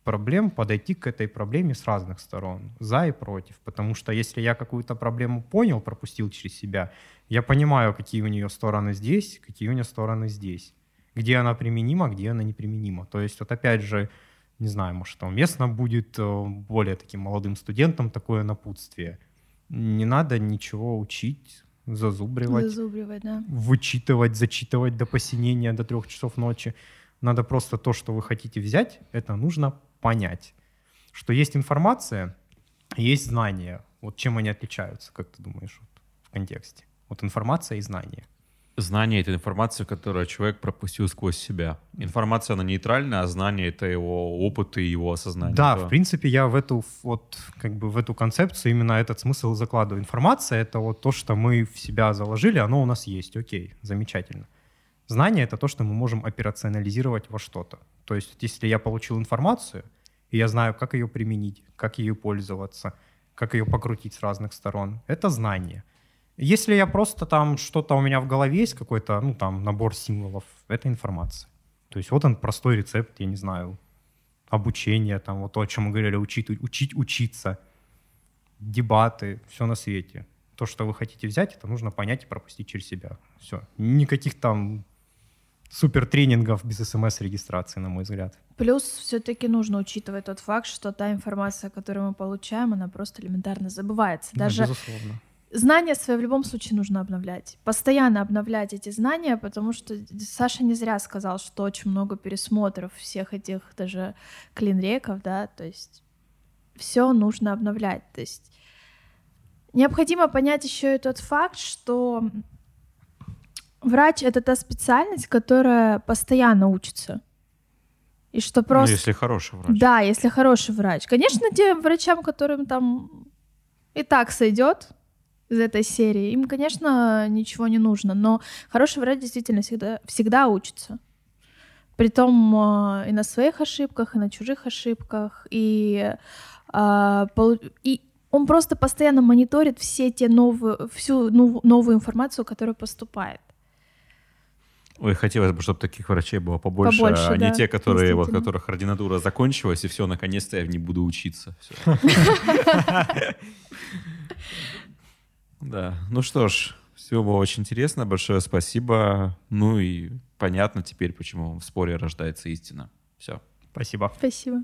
проблем подойти к этой проблеме с разных сторон, за и против. Потому что если я какую-то проблему понял, пропустил через себя, я понимаю, какие у нее стороны здесь, какие у нее стороны здесь где она применима, где она неприменима. То есть вот опять же, не знаю, может, там уместно будет э, более таким молодым студентам такое напутствие. Не надо ничего учить, зазубривать, зазубривать да. вычитывать, зачитывать до посинения, до трех часов ночи. Надо просто то, что вы хотите взять, это нужно понять. Что есть информация, есть знания. Вот чем они отличаются, как ты думаешь, вот, в контексте? Вот информация и знания. Знание — это информация, которую человек пропустил сквозь себя. Информация, она нейтральная, а знание — это его опыт и его осознание. Да, да, в принципе, я в эту, вот, как бы в эту концепцию именно этот смысл закладываю. Информация — это вот то, что мы в себя заложили, оно у нас есть, окей, замечательно. Знание — это то, что мы можем операционализировать во что-то. То есть, если я получил информацию, и я знаю, как ее применить, как ее пользоваться, как ее покрутить с разных сторон. Это знание. Если я просто там что-то у меня в голове есть, какой-то, ну там, набор символов, это информация. То есть вот он простой рецепт, я не знаю, обучение, там вот то, о чем мы говорили, учить, учить учиться, дебаты, все на свете. То, что вы хотите взять, это нужно понять и пропустить через себя. Все. Никаких там супер тренингов без смс-регистрации, на мой взгляд. Плюс все-таки нужно учитывать тот факт, что та информация, которую мы получаем, она просто элементарно забывается. Даже да, безусловно. Знания свои в любом случае нужно обновлять. Постоянно обновлять эти знания, потому что Саша не зря сказал, что очень много пересмотров всех этих даже клинреков, да, то есть все нужно обновлять. То есть необходимо понять еще и тот факт, что врач это та специальность, которая постоянно учится. И что просто... Ну, если хороший врач. Да, если хороший врач. Конечно, тем врачам, которым там и так сойдет, из этой серии. Им, конечно, ничего не нужно, но хороший врач действительно всегда, всегда учится. Притом э, и на своих ошибках, и на чужих ошибках, и, э, и он просто постоянно мониторит все те новые, всю новую информацию, которая поступает. Ой, хотелось бы, чтобы таких врачей было побольше, побольше а да, не те, которые, вот, которых ординатура закончилась, и все, наконец-то я в ней буду учиться. Да. Ну что ж, все было очень интересно. Большое спасибо. Ну и понятно теперь, почему в споре рождается истина. Все. Спасибо. Спасибо.